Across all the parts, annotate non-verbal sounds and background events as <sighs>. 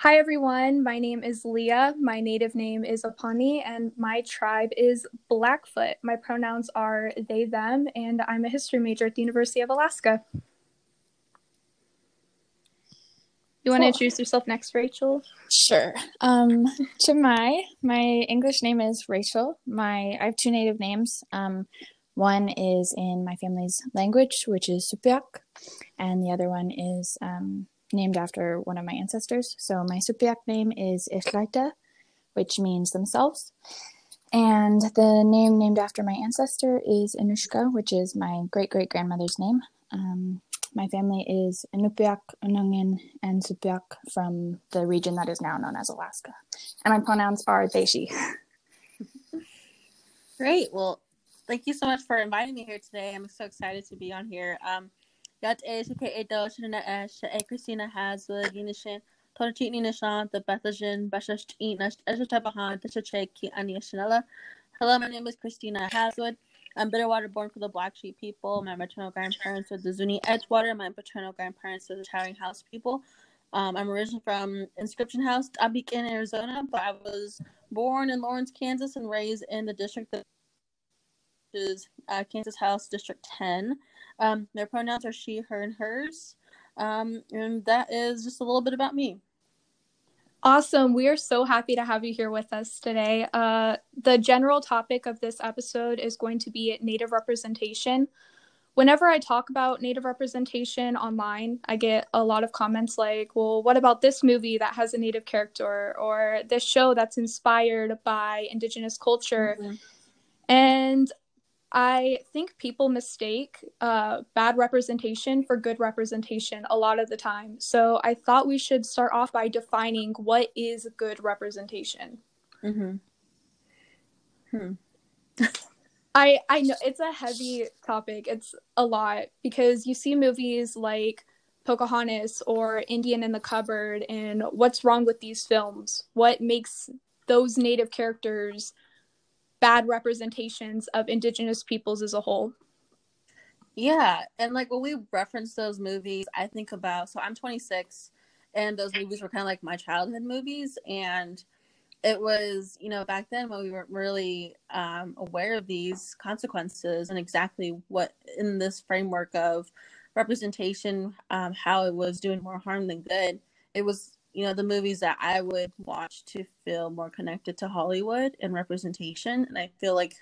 Hi, everyone. My name is Leah. My native name is Apani, and my tribe is Blackfoot. My pronouns are they, them, and I'm a history major at the University of Alaska. You want to introduce yourself next, Rachel? Sure. Um, Cama'i. My English name is Rachel. My I have two native names. Um, one is in my family's language, which is Sugpiaq, and the other one is um, named after one of my ancestors. So my Sugpiaq name is Ellaita, which means themselves. And the name named after my ancestor is Anushka, which is my great great grandmother's name. Um, my family is Inupiaq, Unungin, and Sugpiaq from the region that is now known as Alaska. And my pronouns are they, she. <laughs> Great. Well, thank you so much for inviting me here today. I'm so excited to be on here. Um, Christina Eshatabahan, Tishachek, Aniashanella. Hello, my name is Christina Haswood. I'm Bitterwater, born for the Black Sheep people. My maternal grandparents are the Zuni Edgewater. My paternal grandparents are the Towering House people. Um, I'm originally from Inscription House, Abikin, Arizona, but I was born in Lawrence, Kansas, and raised in the district that is uh, Kansas House District 10. Um, their pronouns are she, her, and hers. Um, and that is just a little bit about me. Awesome. We are so happy to have you here with us today. Uh, the general topic of this episode is going to be Native representation. Whenever I talk about Native representation online, I get a lot of comments like, well, what about this movie that has a Native character or this show that's inspired by Indigenous culture? Mm-hmm. And I think people mistake uh, bad representation for good representation a lot of the time. So I thought we should start off by defining what is good representation. Mm-hmm. Hmm. <laughs> I I know it's a heavy topic. It's a lot because you see movies like Pocahontas or Indian in the Cupboard, and what's wrong with these films? What makes those native characters bad representations of indigenous peoples as a whole. Yeah, and like when we reference those movies, I think about so I'm 26 and those movies were kind of like my childhood movies and it was, you know, back then when we weren't really um, aware of these consequences and exactly what in this framework of representation, um, how it was doing more harm than good. It was you know the movies that I would watch to feel more connected to Hollywood and representation. And I feel like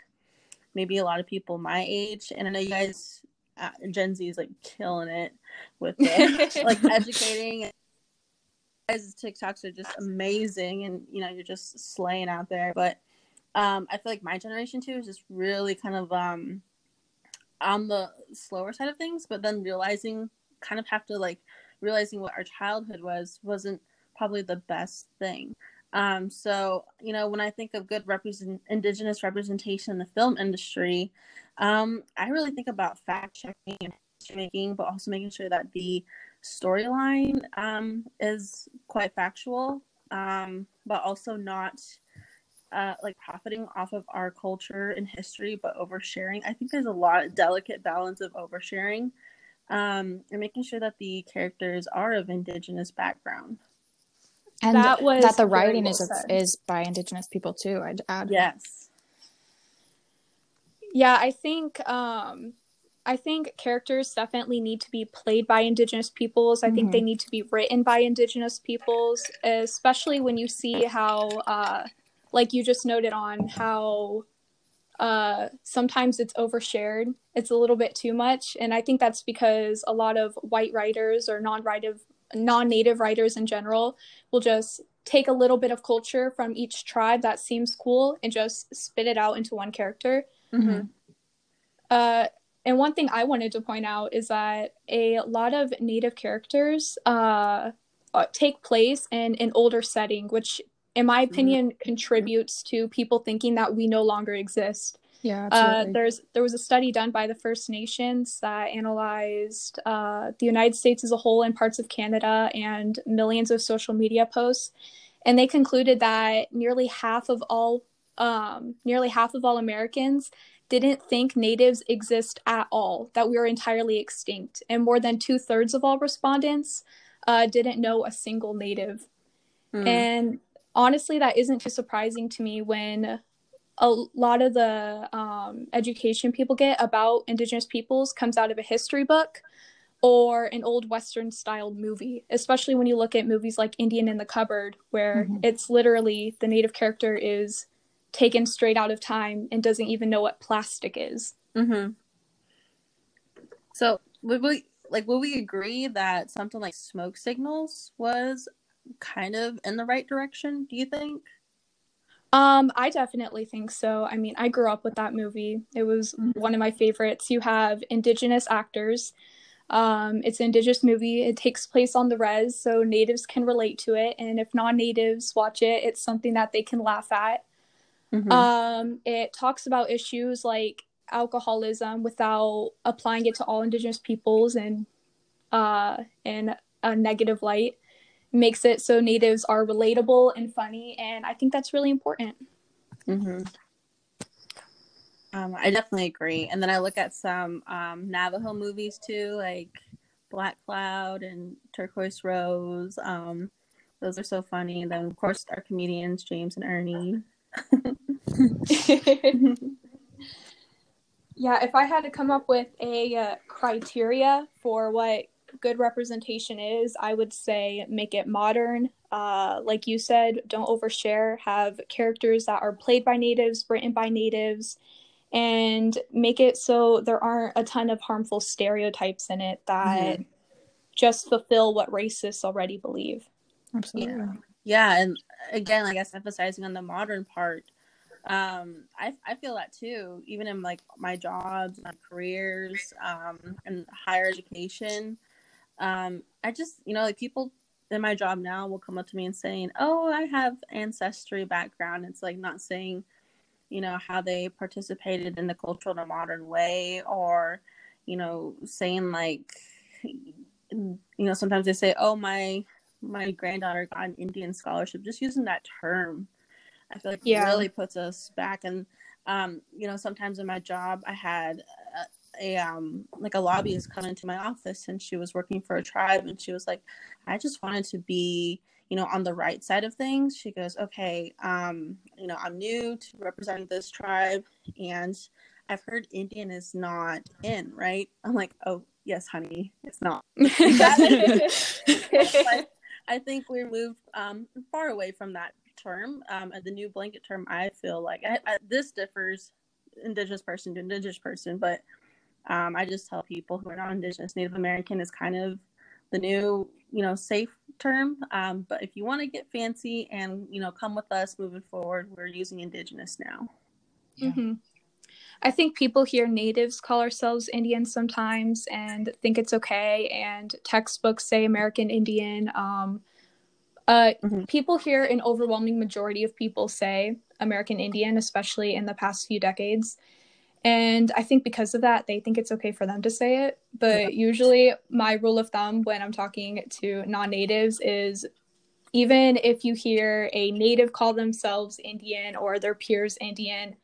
maybe a lot of people my age, and I know you guys, uh, Gen Z is like killing it with the, <laughs> like educating. Guys, TikToks are just amazing, and you know you're just slaying out there. But um, I feel like my generation too is just really kind of um, on the slower side of things, but then realizing kind of have to like realizing what our childhood was wasn't probably the best thing. Um, so, you know, when I think of good represent indigenous representation in the film industry, um, I really think about fact checking and making, but also making sure that the storyline um, is quite factual, um, but also not uh, like profiting off of our culture and history, but oversharing. I think there's a lot of delicate balance of oversharing um, and making sure that the characters are of indigenous background and that was that the writing is is by indigenous people too i'd add. Yes. Yeah i think um i think characters definitely need to be played by indigenous peoples. I mm-hmm. think they need to be written by indigenous peoples especially when you see how uh like you just noted on how uh sometimes it's overshared it's a little bit too much. And i think that's because a lot of white writers or non-writer non-native writers in general will just take a little bit of culture from each tribe that seems cool and just spit it out into one character. Mm-hmm. Uh, and one thing I wanted to point out is that a lot of native characters uh, uh take place in an older setting, which, in my opinion, mm-hmm. contributes to people thinking that we no longer exist. Yeah, uh, there's there was a study done by the First Nations that analyzed uh, the United States as a whole and parts of Canada and millions of social media posts, and they concluded that nearly half of all um, nearly half of all Americans didn't think natives exist at all, that we are entirely extinct, and more than two thirds of all respondents uh, didn't know a single native. Mm. And honestly, that isn't too surprising to me when a lot of the um, education people get about Indigenous peoples comes out of a history book or an old western style movie, especially when you look at movies like Indian in the Cupboard, where mm-hmm. it's literally the native character is taken straight out of time and doesn't even know what plastic is. Mm-hmm. So, would we like would we agree that something like smoke signals was kind of in the right direction? Do you think? Um, I definitely think so. I mean, I grew up with that movie. It was mm-hmm. one of my favorites. You have indigenous actors. Um, it's an indigenous movie. It takes place on the res, so natives can relate to it, and if non-natives watch it, it's something that they can laugh at. Mm-hmm. Um, it talks about issues like alcoholism without applying it to all indigenous peoples and uh, in a negative light makes it so natives are relatable and funny and i think that's really important. Mm-hmm. um, i definitely agree. And then i look at some um, navajo movies too like black cloud and turquoise rose. Um, those are so funny. And then of course our comedians james and ernie. <laughs> <laughs> Yeah if i had to come up with a uh, criteria for what good representation is, I would say make it modern. Uh, like you said, don't overshare. Have characters that are played by natives, written by natives, and make it so there aren't a ton of harmful stereotypes in it that mm-hmm. just fulfill what racists already believe. Absolutely. Yeah. yeah, and again, I guess emphasizing on the modern part um i i feel that too even in like my jobs my careers um and higher education um, I just, you know, like people in my job now will come up to me and saying, "Oh, I have ancestry background." It's like not saying, you know, how they participated in the culture in a modern way, or, you know, saying like, you know, sometimes they say, "Oh, my my granddaughter got an Indian scholarship." Just using that term, I feel like yeah. really puts us back. And um, you know, sometimes in my job, I had a um like a lobbyist come into my office and she was working for a tribe and she was like i just wanted to be you know on the right side of things. She goes okay um you know i'm new to representing this tribe and i've heard indian is not in right? I'm like oh yes honey it's not. <laughs> <laughs> <laughs> I think we moved um far away from that term um the new blanket term i feel like I, I, this differs indigenous person to indigenous person but um, I just tell people who are not Indigenous, Native American is kind of the new, you know, safe term. Um, but if you want to get fancy and you know come with us moving forward, we're using Indigenous now. Yeah. Mm-hmm. I think people hear natives call ourselves Indians sometimes and think it's okay, and textbooks say American Indian. Um, uh, mm-hmm. People hear an overwhelming majority of people say American Indian, especially in the past few decades. And I think because of that, they think it's okay for them to say it. But yeah. usually, my rule of thumb when I'm talking to non natives is even if you hear a native call themselves Indian or their peers Indian,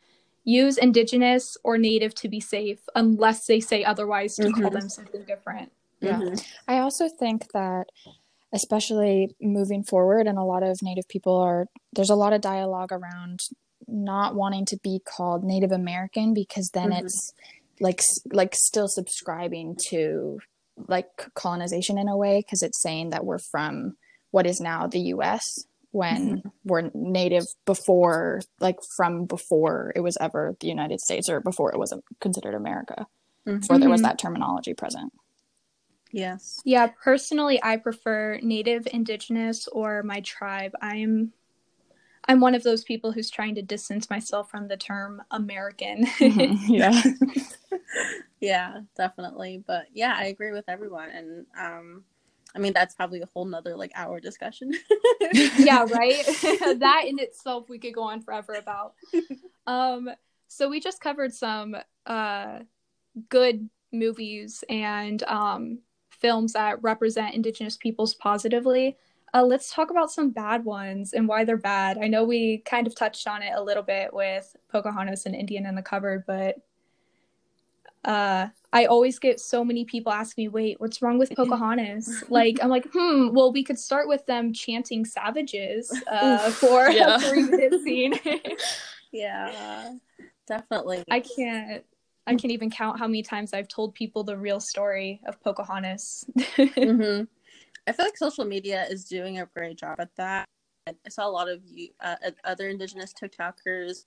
use indigenous or native to be safe unless they say otherwise to mm-hmm. call them something different. Yeah. Mm-hmm. I also think that especially moving forward and a lot of native people are there's a lot of dialogue around not wanting to be called Native American because then mm-hmm. it's like like still subscribing to like colonization in a way because it's saying that we're from what is now the US when mm-hmm. we're native before like from before it was ever the United States or before it was considered America mm-hmm. before there was mm-hmm. that terminology present. Yes. Yeah, personally I prefer native indigenous or my tribe. I'm I'm one of those people who's trying to distance myself from the term American. mm-hmm. <laughs> Yeah. yeah, definitely. But yeah, I agree with everyone. And um I mean that's probably a whole nother like hour discussion. <laughs> yeah, right? <laughs> that in itself we could go on forever about. Um so we just covered some uh good movies and um films that represent indigenous peoples positively uh, let's talk about some bad ones and why they're bad. I know we kind of touched on it a little bit with Pocahontas and Indian in the Cupboard, but uh, I always get so many people asking me, wait, what's wrong with <laughs> Pocahontas? like, I'm like, hmm, well, we could start with them chanting savages uh, for Yeah. <laughs> scene. Yeah, definitely. I can't. I can't even count how many times I've told people the real story of Pocahontas. <laughs> hmm I feel like social media is doing a great job at that. I saw a lot of you, uh, other Indigenous TikTokers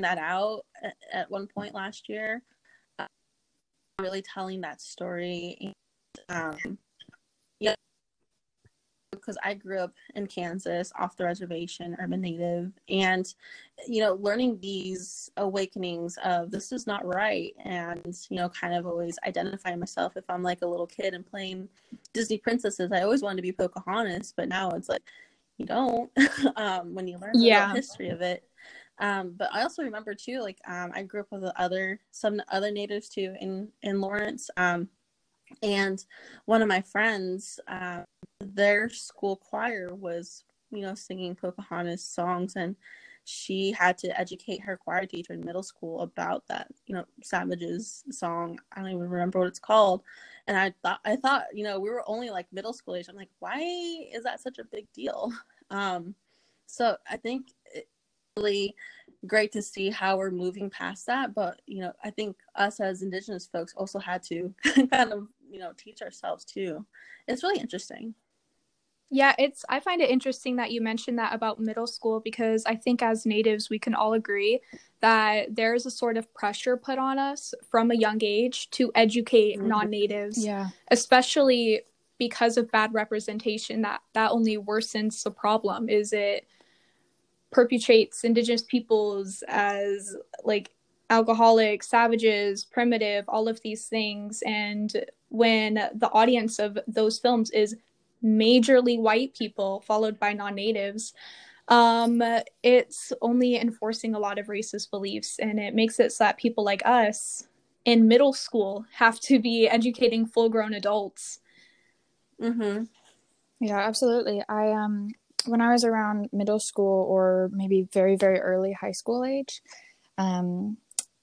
that out at, at one point last year, uh, really telling that story. Um, yeah, because I grew up in Kansas, off the reservation, urban native, and you know, learning these awakenings of this is not right, and you know, kind of always identifying myself if I'm like a little kid and playing Disney princesses. I always wanted to be Pocahontas, but now it's like you don't <laughs> um, when you learn the Yeah. real history of it. Um, but I also remember too, like um, I grew up with other some other natives too in in Lawrence, um, and one of my friends, uh, their school choir was you know singing Pocahontas songs, and she had to educate her choir teacher in middle school about that you know Savages song. I don't even remember what it's called, and I thought I thought you know we were only like middle school age. I'm like, why is that such a big deal? <laughs> Um, so I think it really great to see how we're moving past that. But you know, I think us as Indigenous folks also had to <laughs> kind of you know teach ourselves too. It's really interesting. Yeah, it's I find it interesting that you mentioned that about middle school because I think as natives we can all agree that there is a sort of pressure put on us from a young age to educate Mhm. non-natives, Yeah. especially because of bad representation that that only worsens the problem is it perpetuates indigenous peoples as like alcoholic, savages, primitive, all of these things and when the audience of those films is majorly white people followed by non-natives um it's only enforcing a lot of racist beliefs and it makes it so that people like us in middle school have to be educating full-grown adults Mm-hmm. Yeah, absolutely. I um when I was around middle school or maybe very very early high school age, um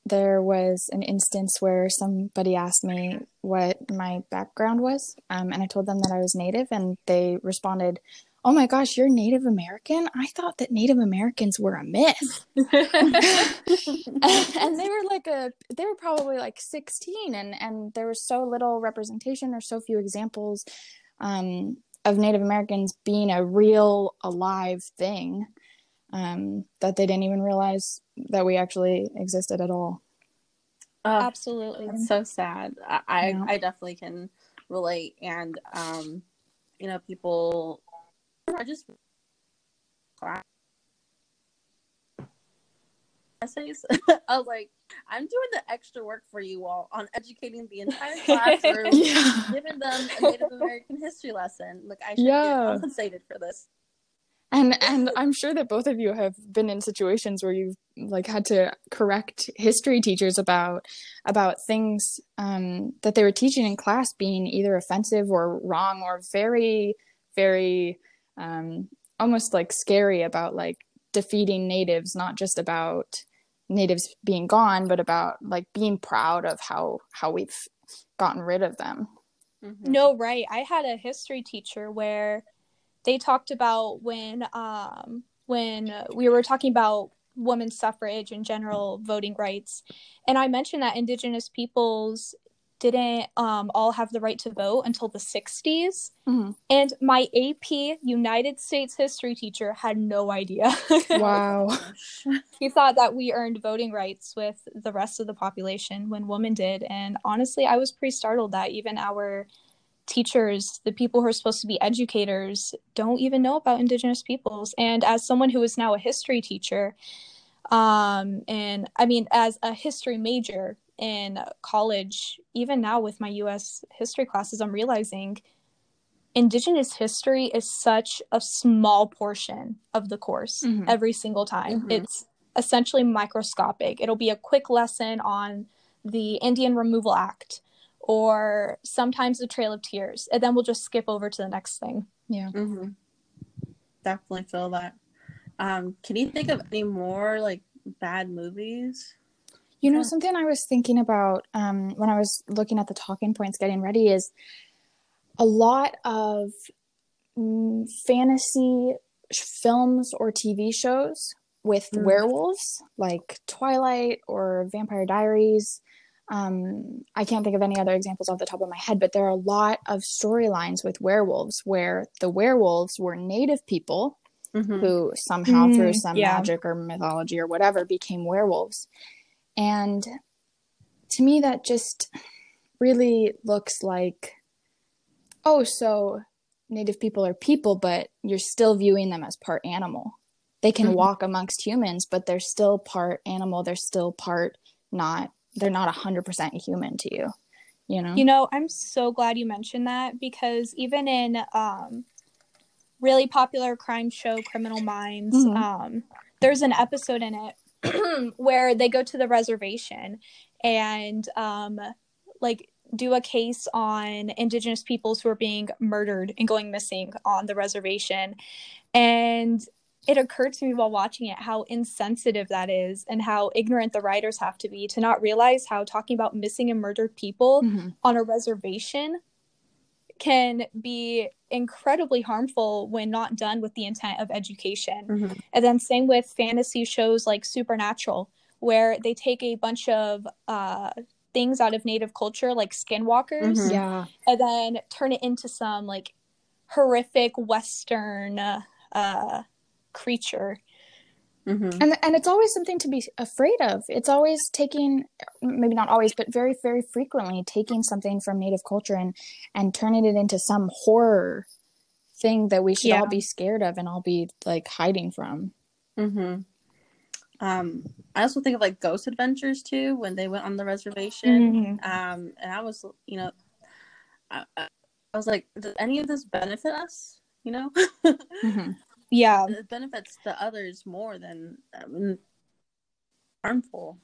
there was an instance where somebody asked me what my background was, um, and I told them that I was Native, and they responded, "Oh my gosh, you're Native American? I thought that Native Americans were a myth." <laughs> <laughs> and they were like a they were probably like 16 and and there was so little representation or so few examples um, of native americans being a real alive thing um, that they didn't even realize that we actually existed at all Oh, absolutely It's so sad. I I, Yeah. I definitely can relate, and um, you know, people are just essays. <laughs> I was like, I'm doing the extra work for you all on educating the entire <laughs> classroom, <laughs> yeah giving them a Native American history lesson. Like, I should Yeah. get compensated for this. And and i'm sure that both of you have been in situations where you've like had to correct history teachers about about things um, that they were teaching in class being either offensive or wrong or very very um, almost like scary about like defeating natives not just about natives being gone but about like being proud of how how we've gotten rid of them Mhm. No, right. I had a history teacher where they talked about when um when we were talking about women's suffrage and general voting rights and I mentioned that indigenous peoples didn't um all have the right to vote until the 60s Mhm. and my AP United States history teacher had no idea. <laughs> wow he thought that we earned voting rights with the rest of the population when women did and honestly i was pretty startled that even our teachers the people who are supposed to be educators don't even know about indigenous peoples and as someone who is now a history teacher um and i mean as a history major in college even now with my us history classes i'm realizing indigenous history is such a small portion of the course Mhm. every single time Mhm. it's essentially microscopic it'll be a quick lesson on the indian removal act or sometimes the trail of tears and then we'll just skip over to the next thing yeah hmm Definitely feel that. Um, can you think of any more like bad movies? You know, something I was thinking about um, when I was looking at the talking points getting ready is a lot of mm, fantasy films or TV shows with mm. werewolves, like Twilight or Vampire Diaries. Um, I can't think of any other examples off the top of my head, but there are a lot of storylines with werewolves where the werewolves were native people mm-hmm. who somehow, mm, through some yeah. magic or mythology or whatever, became werewolves. And to me, that just really looks like oh, so native people are people, but you're still viewing them as part animal. They can mm-hmm. walk amongst humans, but they're still part animal. They're still part not, they're not 100% human to you. You know? You know, I'm so glad you mentioned that because even in um, really popular crime show Criminal Minds, mm-hmm. um, there's an episode in it <clears throat> where they go to the reservation and um, like do a case on indigenous peoples who are being murdered and going missing on the reservation and it occurred to me while watching it how insensitive that is and how ignorant the writers have to be to not realize how talking about missing and murdered people mm-hmm. on a reservation can be incredibly harmful when not done with the intent of education. Mm-hmm. And then same with fantasy shows like Supernatural, where they take a bunch of uh, things out of native culture like skinwalkers mm-hmm. yeah and then turn it into some like horrific western uh creature mm-hmm. and and it's always something to be afraid of it's always taking maybe not always but very very frequently taking something from native culture and and turning it into some horror thing that we should yeah. all be scared of and all be like hiding from mm-hmm. Um, I also think of like Ghost Adventures too when they went on the reservation. Mm-hmm. Um, and I was, you know, I, I, was like, does any of this benefit us? You know, <laughs> mm-hmm. Yeah, it benefits the others more than um, harmful.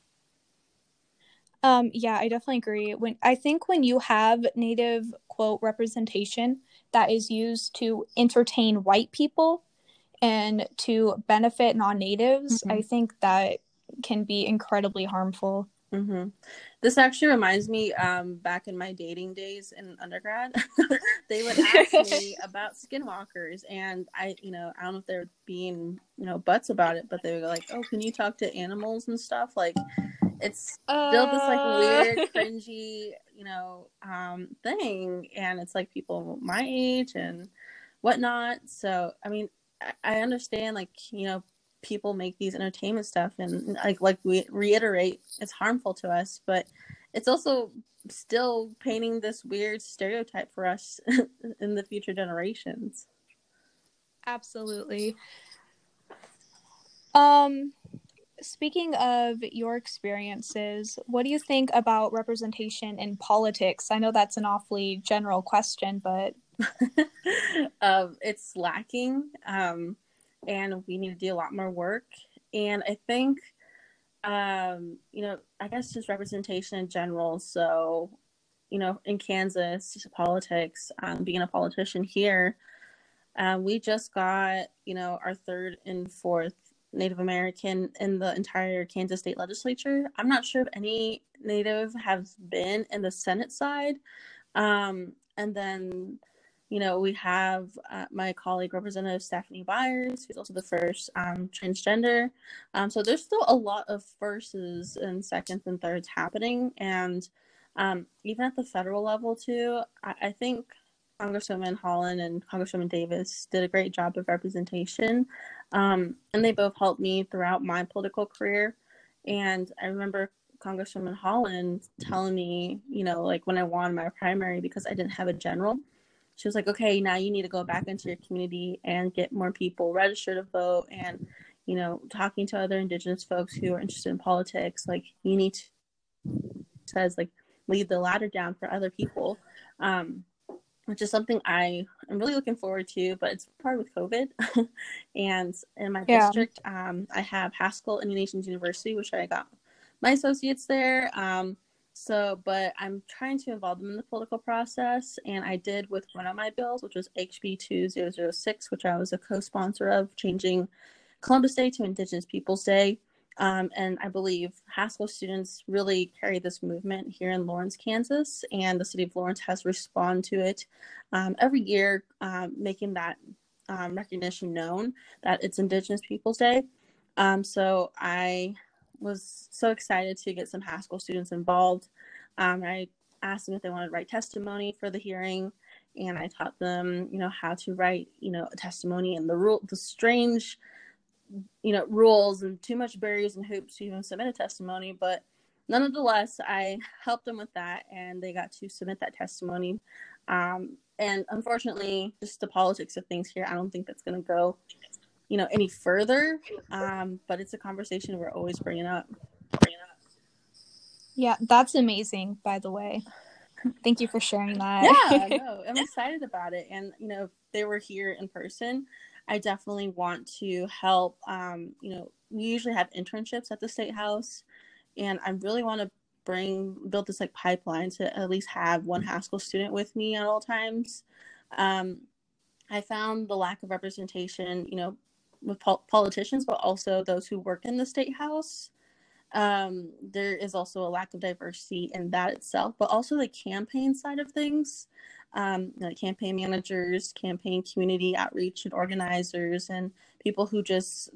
Um, yeah, I definitely agree. When I think when you have native quote representation that is used to entertain white people, and to benefit non-natives mm-hmm. i think that can be incredibly harmful mm-hmm. this actually reminds me um, back in my dating days in undergrad <laughs> they would ask me <laughs> about skinwalkers and i you know i don't know if they're being you know butts about it but they would go like oh can you talk to animals and stuff like it's uh... still this like weird uh. <laughs> cringy you know um thing and it's like people my age and whatnot so i mean I understand, like you know, people make these entertainment stuff, and like like we reiterate, it's harmful to us, but it's also still painting this weird stereotype for us <laughs> in the future generations. Absolutely. Um, speaking of your experiences, what do you think about representation in politics? I know that's an awfully general question, but <laughs> um, it's lacking, um, and we need to do a lot more work. And I think, um, you know, I guess just representation in general. So, you know, in Kansas, politics, um, being a politician here, um, we just got, you know, our third and fourth Native American in the entire Kansas state legislature. I'm not sure if any Native have been in the Senate side. Um, and then you know, we have uh, my colleague, Representative Stephanie Byers, who's also the first um, transgender. Um, so there's still a lot of firsts and seconds and thirds happening. And um, even at the federal level, too, I, I think Congresswoman Haaland and Congresswoman Davids did a great job of representation. Um, and they both helped me throughout my political career. And I remember Congresswoman Haaland telling me, you know, like when I won my primary because I didn't have a general she was like, okay, now you need to go back into your community and get more people registered to vote and, you know, talking to other indigenous folks who are interested in politics. Like, you need to, says, like, lead the ladder down for other people, um, which is something I am really looking forward to, but it's hard with COVID. <laughs> and in my yeah. district, um, I have Haskell Indian Nations University, which I got my associates there. Um, so, but I'm trying to involve them in the political process, and I did with one of my bills, which was HB 2006, which I was a co sponsor of, changing Columbus Day to Indigenous Peoples Day. Um, and I believe Haskell students really carry this movement here in Lawrence, Kansas, and the city of Lawrence has responded to it um, every year, um, making that um, recognition known that it's Indigenous Peoples Day. Um, so I was so excited to get some Haskell students involved. Um, I asked them if they wanted to write testimony for the hearing, and I taught them, you know, how to write, you know, a testimony and the rule, the strange you know rules and too much barriers and hoops to even submit a testimony but nonetheless i helped them with that and they got to submit that testimony um, and unfortunately just the politics of things here i don't think that's going to go you know any further um, but it's a conversation we're always bringing up bringing up yeah that's amazing by the way thank you for sharing that yeah <laughs> no i'm excited about it and you know if they were here in person I definitely want to help. Um, you know, we usually have internships at the state house, and I really want to bring build this like pipeline to at least have one Haskell student with me at all times. Um, I found the lack of representation, you know, with pol- politicians, but also those who work in the state house. Um, there is also a lack of diversity in that itself, but also the campaign side of things um, campaign managers, campaign community outreach and organizers, and people who just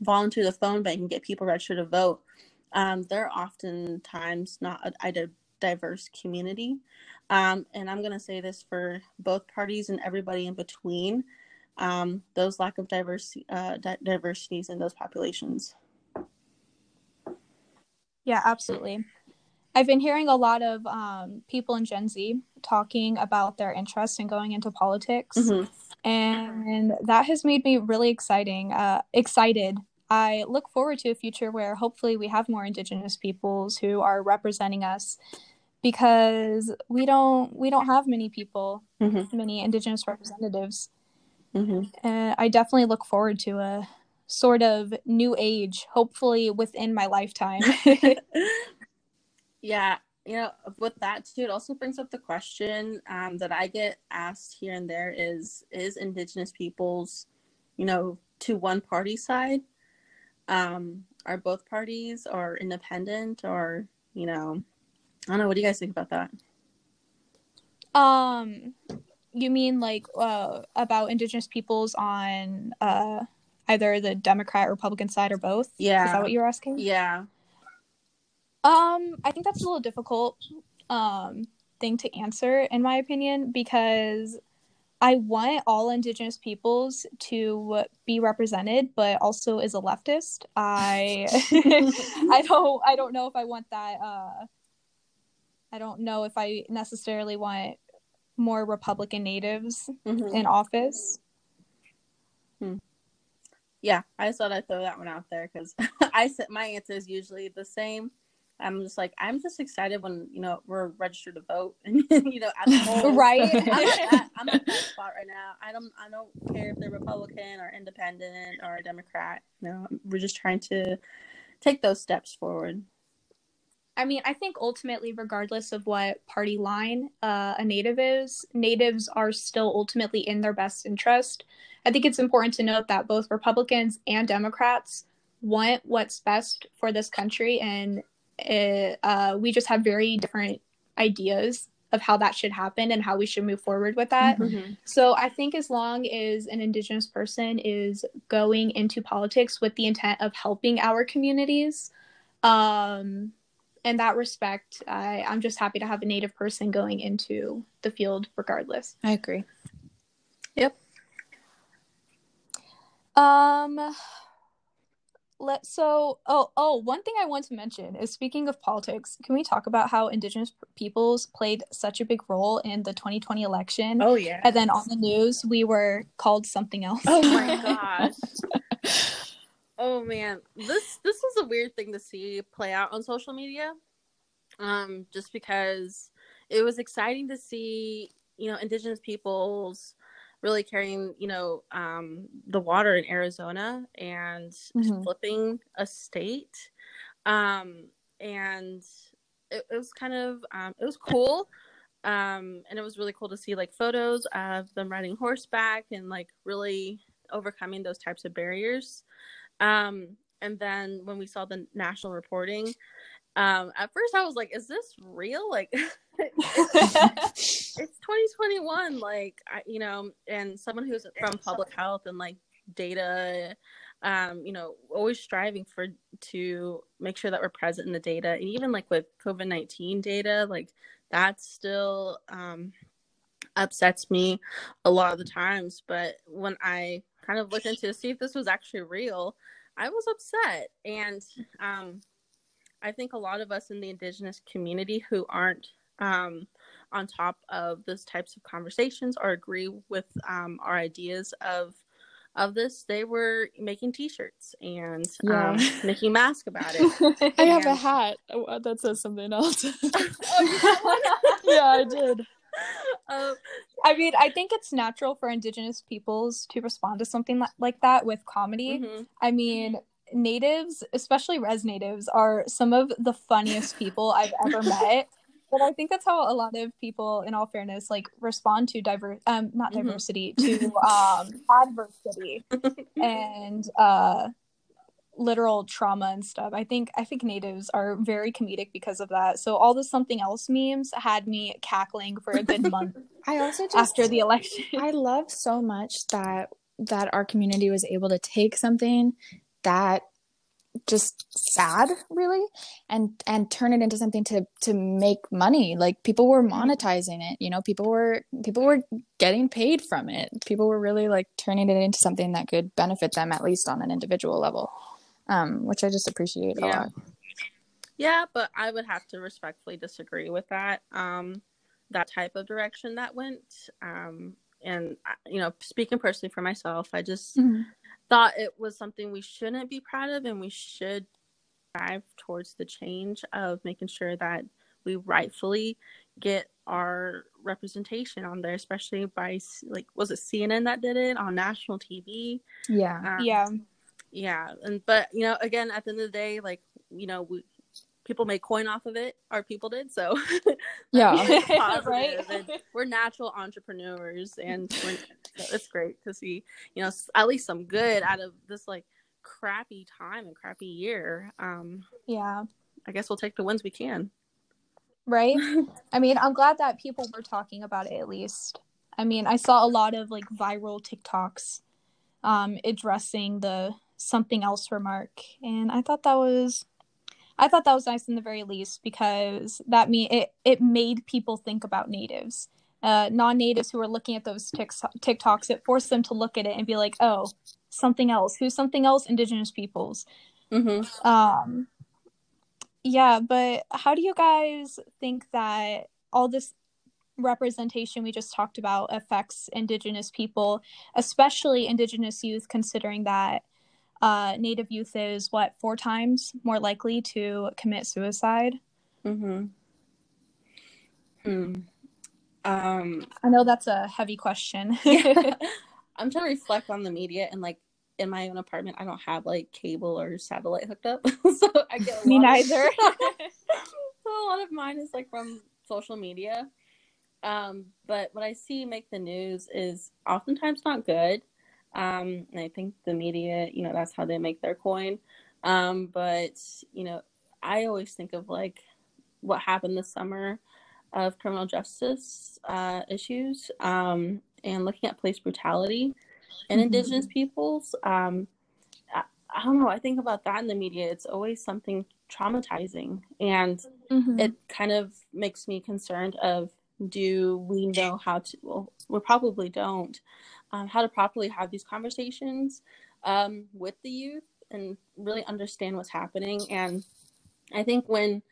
volunteer the phone bank and get people registered to vote. Um, they're oftentimes not a, a diverse community. Um, and I'm going to say this for both parties and everybody in between. Um, those lack of diversity, uh, di- diversities in those populations. Yeah, absolutely. I've been hearing a lot of um, people in Gen Z talking about their interest in going into politics, mm-hmm. and that has made me really exciting, uh, excited. I look forward to a future where hopefully we have more Indigenous peoples who are representing us, because we don't we don't have many people, mm-hmm. many Indigenous representatives. Mm-hmm. And I definitely look forward to a sort of new age, hopefully within my lifetime. <laughs> <laughs> Yeah, you know, with that too, it also brings up the question um, that I get asked here and there: is is Indigenous peoples, you know, to one party side? Um, are both parties or independent or you know, I don't know. What do you guys think about that? Um, you mean like uh, about Indigenous peoples on uh, either the Democrat, Republican side, or both? Yeah, is that what you're asking? Yeah. Um, I think that's a little difficult um thing to answer in my opinion because I want all indigenous peoples to be represented, but also as a leftist, I <laughs> I don't I don't know if I want that uh I don't know if I necessarily want more Republican natives mm-hmm. in office. Hmm. Yeah, I just thought I'd throw that one out there because <laughs> I said my answer is usually the same. I'm just like I'm just excited when you know we're registered to vote <laughs> and you know at the <laughs> right. I'm at, that, I'm at that spot right now. I don't I don't care if they're Republican or Independent or Democrat. You know, we're just trying to take those steps forward. I mean, I think ultimately, regardless of what party line uh, a native is, natives are still ultimately in their best interest. I think it's important to note that both Republicans and Democrats want what's best for this country and it, uh, we just have very different ideas of how that should happen and how we should move forward with that. Mm-hmm. So I think as long as an indigenous person is going into politics with the intent of helping our communities, um, in that respect, I, I'm just happy to have a native person going into the field regardless. I agree. Yep. Um let so oh oh one thing i want to mention is speaking of politics can we talk about how indigenous peoples played such a big role in the 2020 election oh yeah and then on the news we were called something else oh my <laughs> gosh oh man this this was a weird thing to see play out on social media um just because it was exciting to see you know indigenous peoples really carrying, you know, um, the water in Arizona and mm-hmm. flipping a state. Um, and it, it, was kind of, um, it was cool. Um, and it was really cool to see like photos of them riding horseback and like really overcoming those types of barriers. Um, and then when we saw the national reporting, um, at first I was like, "Is this real?" Like, <laughs> it's, it's 2021. Like, I, you know, and someone who's from public health and like data, um, you know, always striving for to make sure that we're present in the data, and even like with COVID 19 data, like that's still um upsets me a lot of the times. But when I kind of looked into to see if this was actually real, I was upset. And um, I think a lot of us in the Indigenous community who aren't um, on top of those types of conversations or agree with um, our ideas of of this, they were making T-shirts and yeah. um, <laughs> making masks about it. I have a hat that says something else. <laughs> oh, <laughs> yeah, I did. Uh, I mean, I think it's natural for Indigenous peoples to respond to something like that with comedy. Mm-hmm. I mean, natives, especially res natives, are some of the funniest people I've ever <laughs> met. But I think that's how a lot of people, in all fairness, like respond to diverse, um, not mm-hmm. diversity, to um, adversity, <laughs> and uh, literal trauma and stuff. I think I think natives are very comedic because of that. So all the something else memes had me cackling for a good month. <laughs> I also just after the election. I love so much that that our community was able to take something that just sad really and and turn it into something to to make money like people were mm-hmm. monetizing it you know people were people were getting paid from it people were really like turning it into something that could benefit them at least on an individual level um, which I just appreciate yeah. a lot. Yeah, but I would have to respectfully disagree with that. Um, that type of direction that went. Um, and you know, speaking personally for myself, I just mm-hmm. thought it was something we shouldn't be proud of, and we should drive towards the change of making sure that we rightfully get our representation on there, especially by like was it CNN that did it on national TV? Yeah, um, yeah yeah and but you know again at the end of the day like you know we people make coin off of it our people did so. <laughs> Yeah. <laughs> Right? <laughs> we're natural entrepreneurs and it's great to see you know at least some good out of this like crappy time and crappy year. Um yeah. I guess we'll take the wins we can. Right? I mean i'm glad that people were talking about it at least. I mean i saw a lot of like viral tiktoks um addressing the something else remark. And i thought that was i thought that was nice in the very least because that mean it it made people think about natives. Uh, non-natives who were looking at those tiktoks it forced them to look at it and be like oh something else. Who's something else? Indigenous peoples. Mm-hmm. um yeah but how do you guys think that all this representation we just talked about affects indigenous people especially indigenous youth considering that uh, Native youth is what four times more likely to commit suicide. Mm-hmm. Hmm. Um, I know that's a heavy question. <laughs> yeah. <laughs> I'm trying to reflect on the media and like in my own apartment, I don't have like cable or satellite hooked up, <laughs> so I get me neither. so a lot of mine is like from social media. Um, but what I see make the news is oftentimes not good. Um, and I think the media, you know, that's how they make their coin. Um, but, you know, I always think of like what happened this summer of criminal justice uh, issues um, and looking at police brutality in mm-hmm. Indigenous peoples. Um, I, I, don't know. I think about that in the media. It's always something traumatizing, and mm-hmm. it kind of makes me concerned of do we know how to? Well, we probably don't um, how to properly have these conversations um, with the youth and really understand what's happening. And I think when,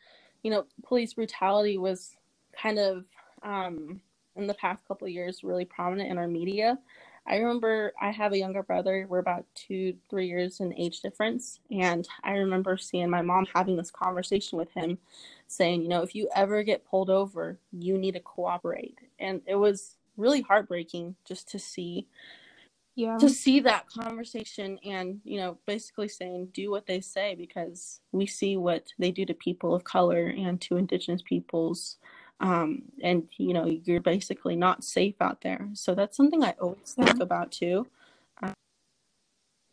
you know, police brutality was kind of um, in the past couple years really prominent in our media. I remember I have a younger brother. We're about two, three years in age difference. And I remember seeing my mom having this conversation with him saying, you know, if you ever get pulled over, you need to cooperate. And it was really heartbreaking just to see yeah. to see that conversation and you know basically saying do what they say because we see what they do to people of color and to indigenous peoples. Um, and you know you're basically not safe out there. So that's something i always think about too.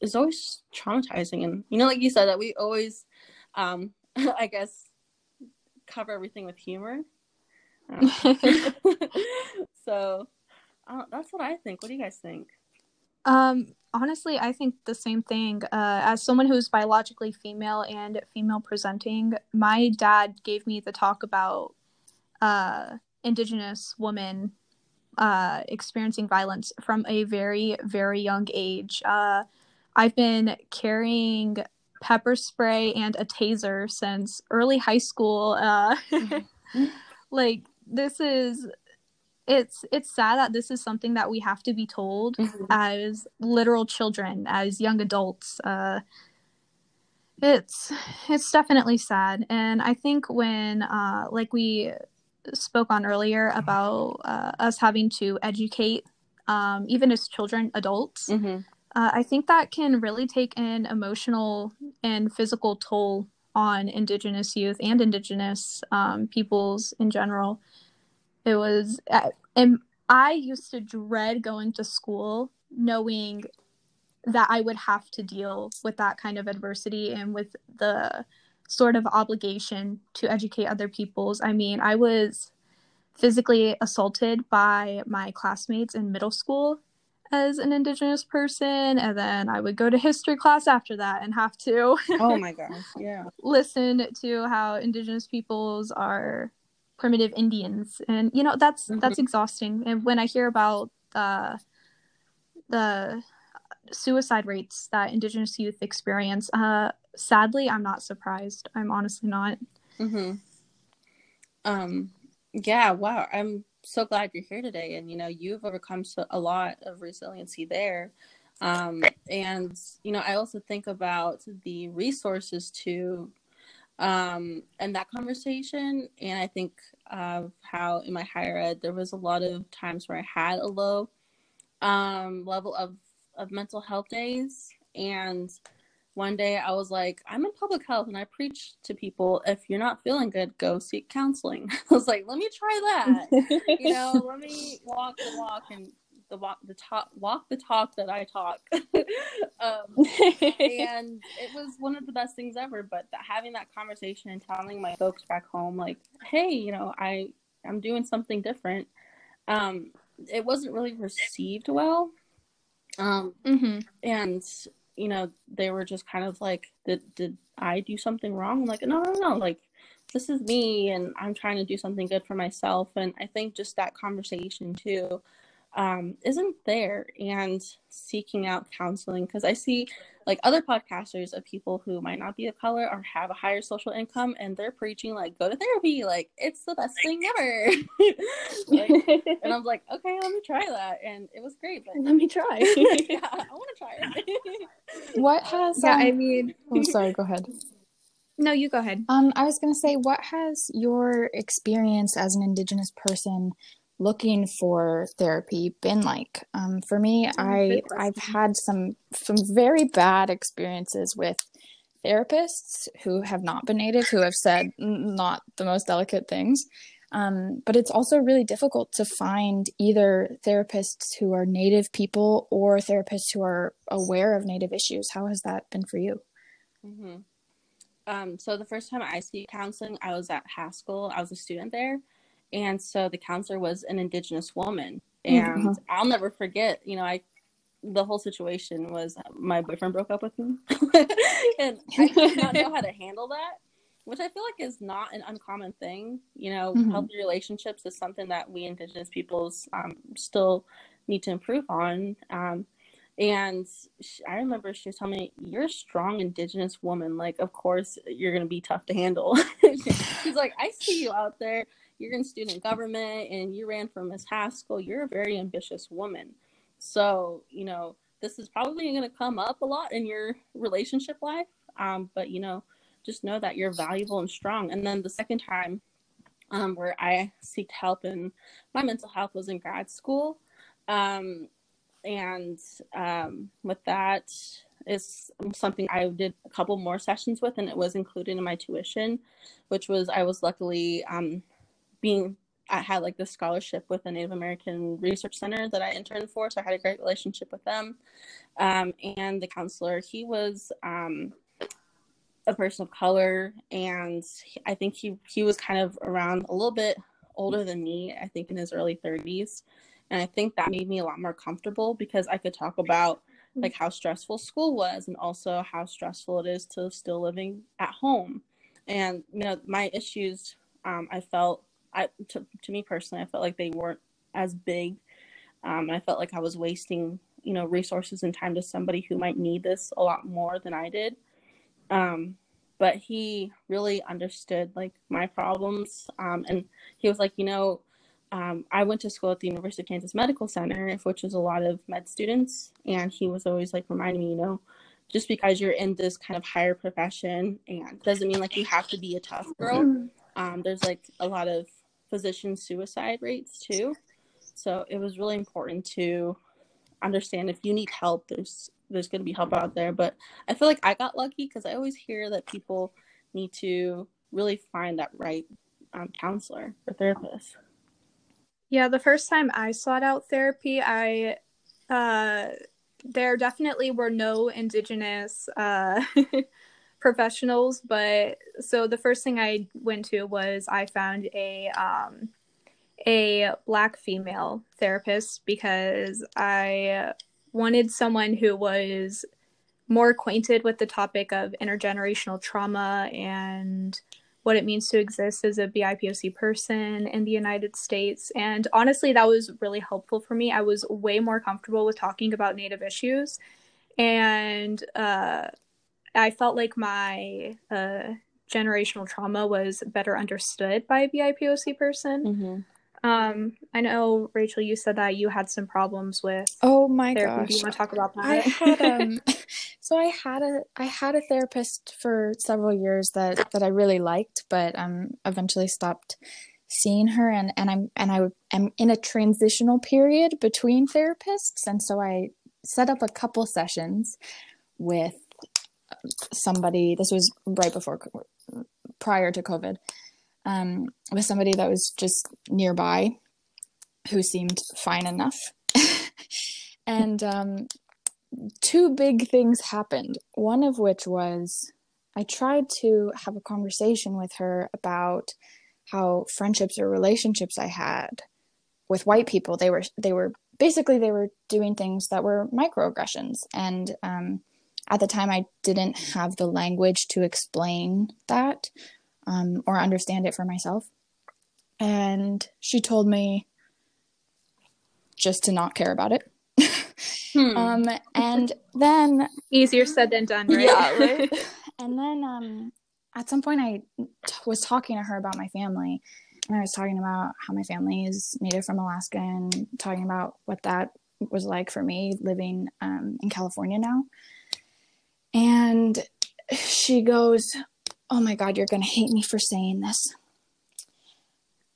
Is always traumatizing. And you know, like you said, that we always, um, <laughs> I guess, cover everything with humor. <laughs> Um, <laughs> so uh, that's what I think. What do you guys think? Um, honestly, I think the same thing. Uh, as someone who's biologically female and female presenting, my dad gave me the talk about uh, Indigenous women uh, experiencing violence from a very, very young age. Uh, I've been carrying pepper spray and a taser since early high school. Uh, <laughs> like this is it's it's sad that this is something that we have to be told mm-hmm. as literal children as young adults uh it's it's definitely sad and i think when uh like we spoke on earlier about uh, us having to educate um even as children adults mm-hmm. uh, i think that can really take an emotional and physical toll on indigenous youth and indigenous um, peoples in general it was, uh, and I used to dread going to school knowing that I would have to deal with that kind of adversity and with the sort of obligation to educate other peoples. I mean, I was physically assaulted by my classmates in middle school as an indigenous person and then I would go to history class after that and have to Oh <laughs> my gosh, yeah. listen to how indigenous peoples are primitive Indians, and you know that's mm-hmm. that's exhausting. And when I hear about the the suicide rates that Indigenous youth experience, uh, sadly, I'm not surprised. I'm honestly not. Mm-hmm. Um. Yeah. Wow. I'm so glad you're here today, and you know you've overcome so, a lot of resiliency there. Um, and you know, I also think about the resources to um, and that conversation. And I think of how in my higher ed there was a lot of times where I had a low um, level of of mental health days, and one day I was like, I'm in public health and I preach to people if you're not feeling good, go seek counseling. <laughs> I was like, let me try that. <laughs> you know, let me walk the walk and the walk the talk walk the talk that I talk. <laughs> um, <laughs> and it was one of the best things ever. But that, having that conversation and telling my folks back home, like, hey, you know, I I'm doing something different. Um, it wasn't really received well. Um, mm-hmm. and you know, they were just kind of like, did did I do something wrong? I'm like, no, no, no, like this is me and I'm trying to do something good for myself. And I think just that conversation too um, isn't there and seeking out counseling? Because I see like other podcasters of people who might not be of color or have a higher social income and they're preaching like go to therapy like it's the best thing ever. <laughs> like, <laughs> and I'm like okay let me try that. And it was great but <laughs> let me try. Yeah I want to try it. What has yeah um... I mean I'm oh sorry go ahead. No you go ahead. Um I was gonna say what has your experience as an indigenous person looking for therapy been like? Um, for me, I I've had some some very bad experiences with therapists who have not been native, who have said not the most delicate things. Um, but it's also really difficult to find either therapists who are native people or therapists who are aware of native issues. How has that been for you? Mm-hmm. Um, so the first time I see counseling, I was at Haskell. I was a student there, and so the counselor was an indigenous woman. And mm-hmm. i'll never forget you know i the whole situation was my boyfriend broke up with me. <laughs> And i did not know how to handle that which i feel like is not an uncommon thing. You know mm-hmm. healthy relationships is something that we indigenous peoples um, still need to improve on. Um, and she, i remember she was telling me you're a strong indigenous woman. Like of course you're going to be tough to handle. <laughs> She's like i see you out there you're in student government and you ran for Miss Haskell, you're a very ambitious woman. So, you know, this is probably going to come up a lot in your relationship life. Um, but, you know, just know that you're valuable and strong. And then the second time um, where I seeked help in my mental health was in grad school. Um, and um, with that is something I did a couple more sessions with, and it was included in my tuition, which was I was luckily um, being I had like this scholarship with the Native American Research Center that I interned for, so I had a great relationship with them. Um, and the counselor, he was um, a person of color, and I think he he was kind of around a little bit older than me. I think in his early 30s, and I think that made me a lot more comfortable because I could talk about like how stressful school was and also how stressful it is to still living at home. And you know, my issues, um, I felt, I to, to me personally, I felt like they weren't as big. Um, and I felt like I was wasting, you know, resources and time to somebody who might need this a lot more than I did. Um, but he really understood like my problems, um, and he was like, you know, um, I went to school at the University of Kansas Medical Center, which was a lot of med students, and he was always like reminding me, you know, just because you're in this kind of higher profession and doesn't mean like you have to be a tough girl. Um, there's like a lot of physician suicide rates too, so it was really important to understand if you need help, there's there's going to be help out there. But I feel like I got lucky because I always hear that people need to really find that right um, counselor or therapist. Yeah, the first time I sought out therapy, I uh, there definitely were no indigenous uh, <laughs> professionals, but so the first thing I went to was I found a um, a black female therapist because I wanted someone who was more acquainted with the topic of intergenerational trauma and what it means to exist as a BIPOC person in the United States. And honestly, that was really helpful for me. I was way more comfortable with talking about Native issues. And uh, I felt like my uh, generational trauma was better understood by a BIPOC person. Mm-hmm. Um, I know Rachel, you said that you had some problems with. Oh my therapy. gosh! Do you want to talk about that? I had um, <laughs> <laughs> so I had a I had a therapist for several years that that I really liked, but um, eventually stopped seeing her, and and I'm and I am in a transitional period between therapists, and so I set up a couple sessions with somebody. This was right before, prior to COVID um, with somebody that was just nearby who seemed fine enough. <laughs> and um, two big things happened. One of which was I tried to have a conversation with her about how friendships or relationships I had with white people they were they were basically they were doing things that were microaggressions and um, at the time I didn't have the language to explain that um, or understand it for myself. And she told me just to not care about it. <laughs> hmm. um, and then easier said than done, right? Yeah, <laughs> right. and then um, at some point, I t- was talking to her about my family, and I was talking about how my family is native from Alaska, and talking about what that was like for me living um, in California now. And she goes, oh my God, you're going to hate me for saying this.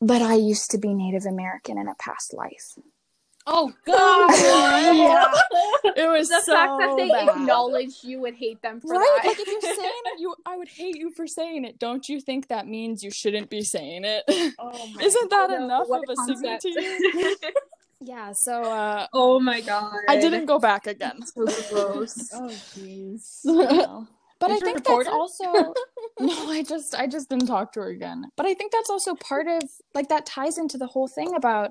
But I used to be Native American in a past life. Oh <laughs> God! yeah. It was the so fact that they bad. acknowledge you would hate them for right? that. Like if you're saying it, you I would hate you for saying it. Don't you think that means you shouldn't be saying it? Oh my <laughs> Isn't that God, enough of a signal to you? Yeah. So uh, oh my god! I didn't go back again. So gross. <laughs> Oh jeez. <laughs> No. But Did I think that's also <laughs> no. I just I just didn't talk to her again. But I think that's also part of like that ties into the whole thing about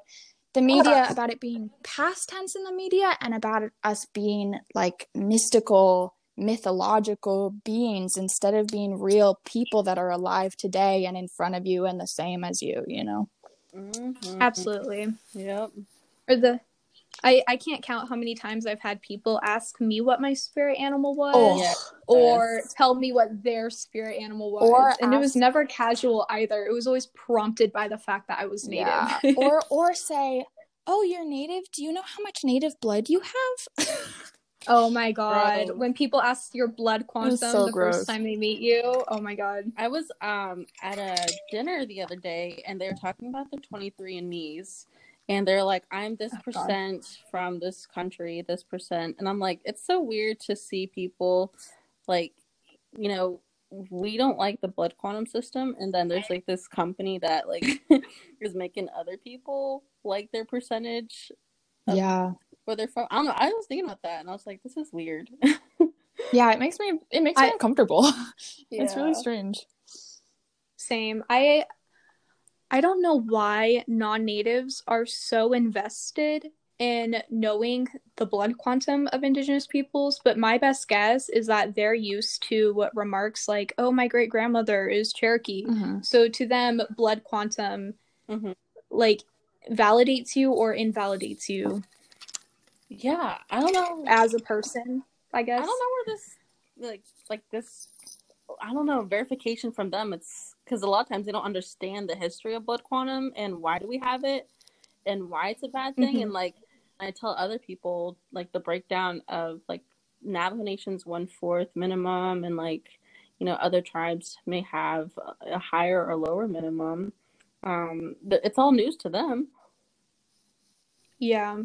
the media, about it being past tense in the media, and about us being like mystical, mythological beings instead of being real people that are alive today and in front of you and the same as you. You know. Mhm. Absolutely. Yep. Or the, I I can't count how many times I've had people ask me what my spirit animal was. Oh, Yeah. Or tell me what their spirit animal was, Or and it was never casual either. It was always prompted by the fact that I was native. Yeah. or <laughs> or say, "Oh, you're native. Do you know how much native blood you have?" <laughs> oh my god! Bro. When people ask your blood quantum so the gross. first time they meet you, oh my god! I was um at a dinner the other day and they were talking about the 23andMe's and they're like I'm this Oh, God. percent from this country, this percent and I'm like it's so weird to see people like you know we don't like the blood quantum system, and then there's like this company that like <laughs> is making other people like their percentage. of Yeah. Where they're from. I don't know. I was thinking about that, and I was like, this is weird. <laughs> Yeah, it makes me it makes me I- uncomfortable. <laughs> It's really strange. Same. I I don't know why non-natives are so invested in knowing the blood quantum of indigenous peoples, but my best guess is that they're used to what remarks like, "Oh, my great grandmother is Cherokee." Mhm. So to them, blood quantum Mhm. like validates you or invalidates you Yeah, I don't know. as a person, I guess. I don't know where this like like this. I don't know verification from them. It's because a lot of times they don't understand the history of blood quantum and why do we have it and why it's a bad thing. Mhm. And like I tell other people like the breakdown of like Navajo Nation's one fourth minimum and like you know other tribes may have a higher or lower minimum. Um, but it's all news to them. Yeah.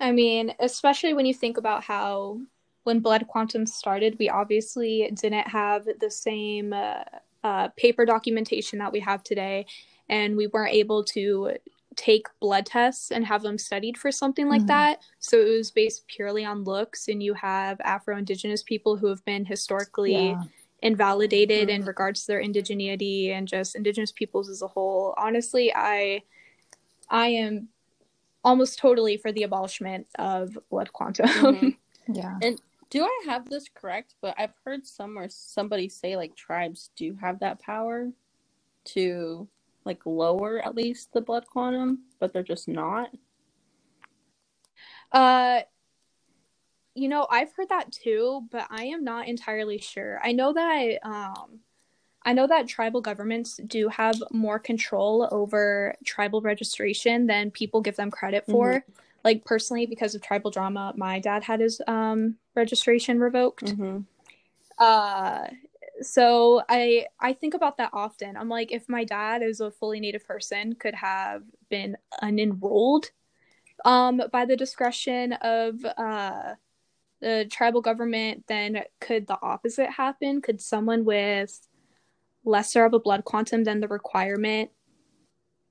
I mean, especially when you think about how when blood quantum started, we obviously didn't have the same uh, uh, paper documentation that we have today, and we weren't able to take blood tests and have them studied for something like Mhm. that. So it was based purely on looks, and you have Afro Indigenous people who have been historically Yeah. invalidated in Mhm. regards to their indigeneity and just indigenous peoples as a whole. Honestly, I I am almost totally for the abolishment of blood quantum. Mhm. <laughs> Yeah. Do I have this correct? But I've heard somewhere somebody say like tribes do have that power to like lower at least the blood quantum, but they're just not. uh you know, I've heard that too, but I am not entirely sure. I know that um I know that tribal governments do have more control over tribal registration than people give them credit for. Like personally because of tribal drama, my dad had his um registration revoked. Mm-hmm. uh so i i think about that often i'm like if my dad is a fully native person could have been unenrolled um by the discretion of uh the tribal government then could the opposite happen could someone with lesser of a blood quantum than the requirement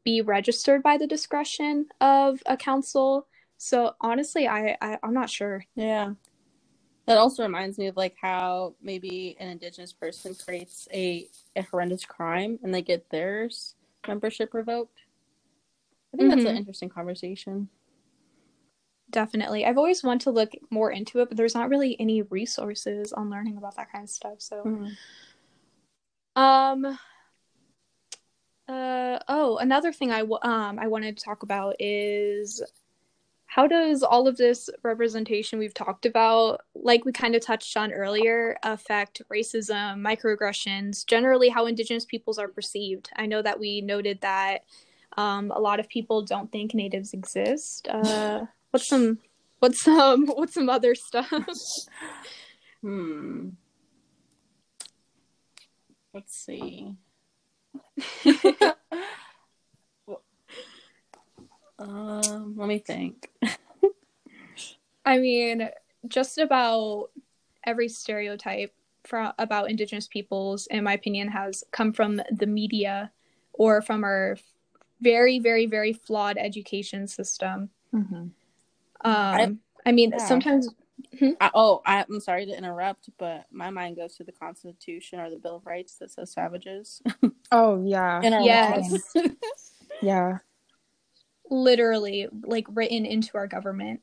be registered by the discretion of a council so honestly i, I i'm not sure Yeah. That also reminds me of like how maybe an indigenous person creates a, a horrendous crime and they get theirs membership revoked. I think that's an Mhm. interesting conversation. Definitely. I've always wanted to look more into it, but there's not really any resources on learning about that kind of stuff. So, um, uh, oh, another thing I w- um I wanted to talk about is how does all of this representation we've talked about, like we kind of touched on earlier, affect racism, microaggressions, generally how Indigenous peoples are perceived? I know that we noted that um, a lot of people don't think natives exist. Uh, what's some, what's some, <laughs> what's some other stuff? <laughs> Hmm. Let's see. <laughs> um, let me think. <laughs> I mean, just about every stereotype for about indigenous peoples, in my opinion, has come from the media or from our very, very, very flawed education system. Mhm. Um, I, mean, yeah. sometimes I, oh, I, I'm sorry to interrupt, but my mind goes to the Constitution or the Bill of Rights that says savages <laughs> Oh yeah. Yes. <laughs> Yeah. Literally like written into our government.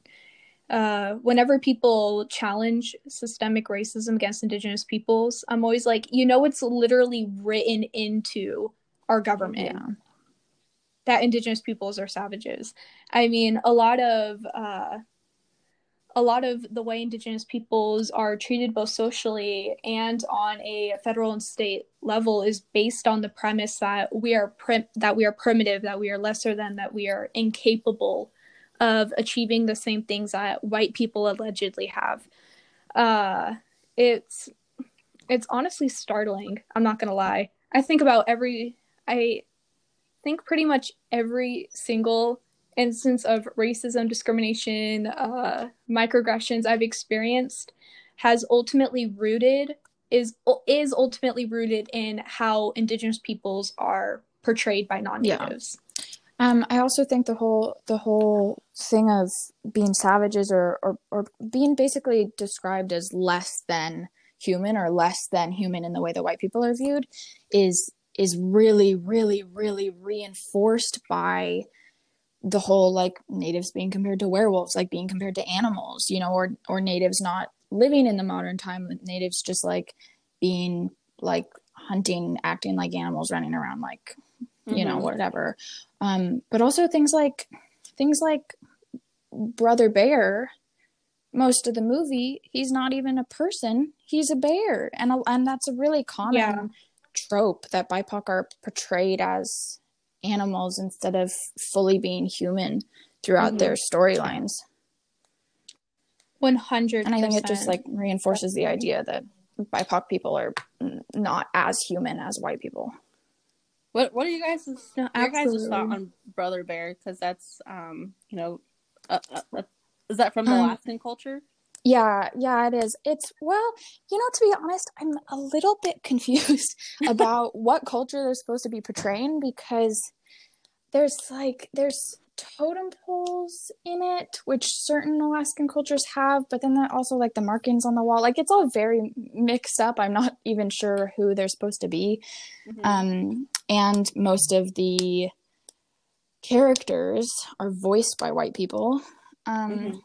Uh, whenever people challenge systemic racism against indigenous peoples, I'm always like, you know, it's literally written into our government. Yeah. that indigenous peoples are savages. I mean, a lot of uh, a lot of the way indigenous peoples are treated both socially and on a federal and state level is based on the premise that we are prim- that we are primitive, that we are lesser than, that we are incapable of achieving the same things that white people allegedly have. Uh, it's it's honestly startling. I'm not gonna lie. I think about every I think pretty much every single instance of racism, discrimination, uh, microaggressions I've experienced has ultimately rooted is is ultimately rooted in how indigenous peoples are portrayed by non-natives. Yeah. Um, I also think the whole the whole thing of being savages or, or or being basically described as less than human or less than human in the way that white people are viewed is is really really really reinforced by the whole like natives being compared to werewolves like being compared to animals you know or or natives not living in the modern time natives just like being like hunting acting like animals running around like you mm-hmm. know whatever um but also things like things like brother bear most of the movie he's not even a person he's a bear and a, and that's a really common yeah. trope that bipoc are portrayed as animals instead of fully being human throughout mm-hmm. their storylines 100 and i think it just like reinforces the idea that bipoc people are not as human as white people. What what are you guys no, your guys' thought on brother bear? Because that's um you know uh, uh, uh, is that from the um, Alaskan culture? Yeah, yeah, it is. It's well, you know, to be honest, I'm a little bit <laughs> confused about what culture they're supposed to be portraying because there's like there's totem poles in it, which certain Alaskan cultures have, but then that also like the markings on the wall. Like it's all very mixed up. I'm not even sure who they're supposed to be. Mm-hmm. Um, and most of the characters are voiced by white people. Um, mm-hmm.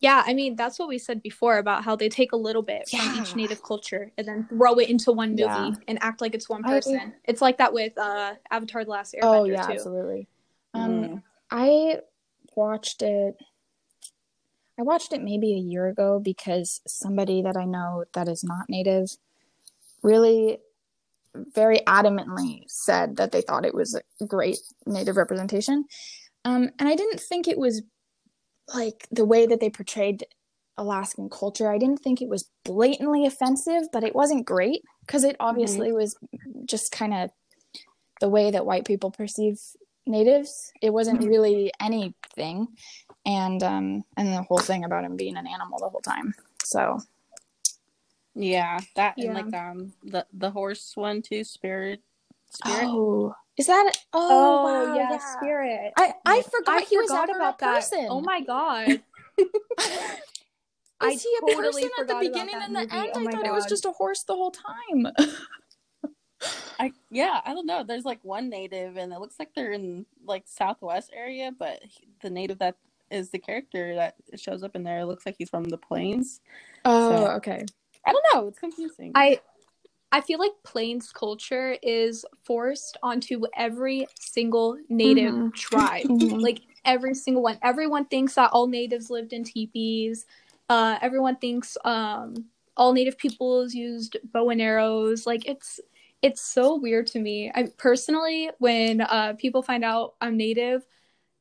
Yeah, I mean that's what we said before about how they take a little bit yeah. from each native culture and then throw it into one movie yeah. and act like it's one person. I, it's like that with uh, Avatar: The Last Airbender. Oh yeah, too. absolutely. Um, mm. I watched it. I watched it maybe a year ago because somebody that I know that is not native really very adamantly said that they thought it was a great native representation. Um, and I didn't think it was like the way that they portrayed Alaskan culture. I didn't think it was blatantly offensive, but it wasn't great because it obviously mm-hmm. was just kind of the way that white people perceive natives. It wasn't mm-hmm. really anything, and um, and the whole thing about him being an animal the whole time. So, yeah, that yeah. and like um the the horse one too, spirit. Spirit. Oh, is that? Oh, oh wow, yeah, yeah, spirit. I I forgot I he forgot was about that person. Oh my god. <laughs> I he a totally person at the beginning and the oh end? Oh I thought god. it was just a horse the whole time. <laughs> I yeah, I don't know. There's like one native, and it looks like they're in like Southwest area, but he, the native that is the character that shows up in there looks like he's from the plains. Oh, so, okay. I don't know. It's confusing. I I feel like Plains culture is forced onto every single native mm-hmm. tribe. Mm-hmm. Like every single one. Everyone thinks that all natives lived in teepees. Uh, everyone thinks um, all native peoples used bow and arrows. Like it's it's so weird to me. I personally, when uh, people find out I'm native,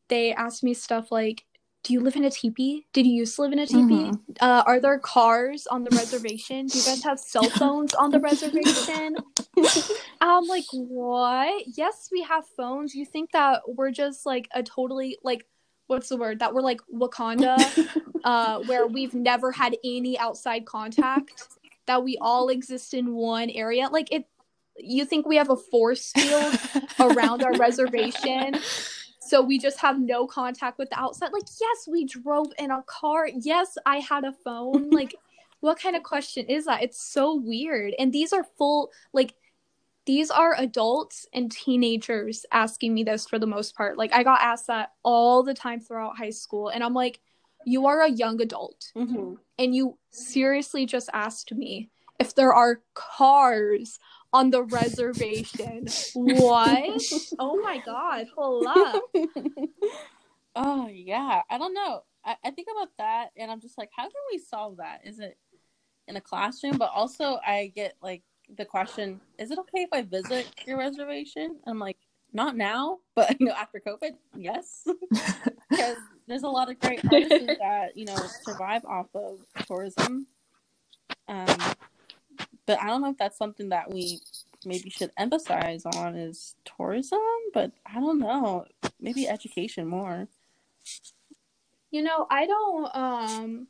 they ask me stuff like, do you live in a teepee? Did you used to live in a teepee? Mm-hmm. Uh, are there cars on the reservation? Do you guys have cell phones on the reservation? I'm like, what? Yes, we have phones. You think that we're just like a totally like what's the word? That we're like Wakanda, <laughs> uh, where we've never had any outside contact, that we all exist in one area. Like it you think we have a force field around our reservation so we just have no contact with the outside. Like yes we drove in a car. Yes i had a phone. <laughs> Like what kind of question is that? It's so weird. And these are full like these are adults and teenagers asking me this for the most part. Like i got asked that all the time throughout high school. And i'm like you are a young adult mm-hmm. and you seriously just asked me if there are cars on the reservation. what? Oh my god, hold up. <laughs> oh yeah. I don't know. I, I think about that and I'm just like, how can we solve that? Is it in a classroom? But also I get like the question, is it okay if I visit your reservation? I'm like, not now, but you know, after COVID, yes. <laughs> because there's a lot of great artists that, you know, survive off of tourism. Um but I don't know if that's something that we maybe should emphasize on is tourism, but I don't know. Maybe education more. You know, I don't um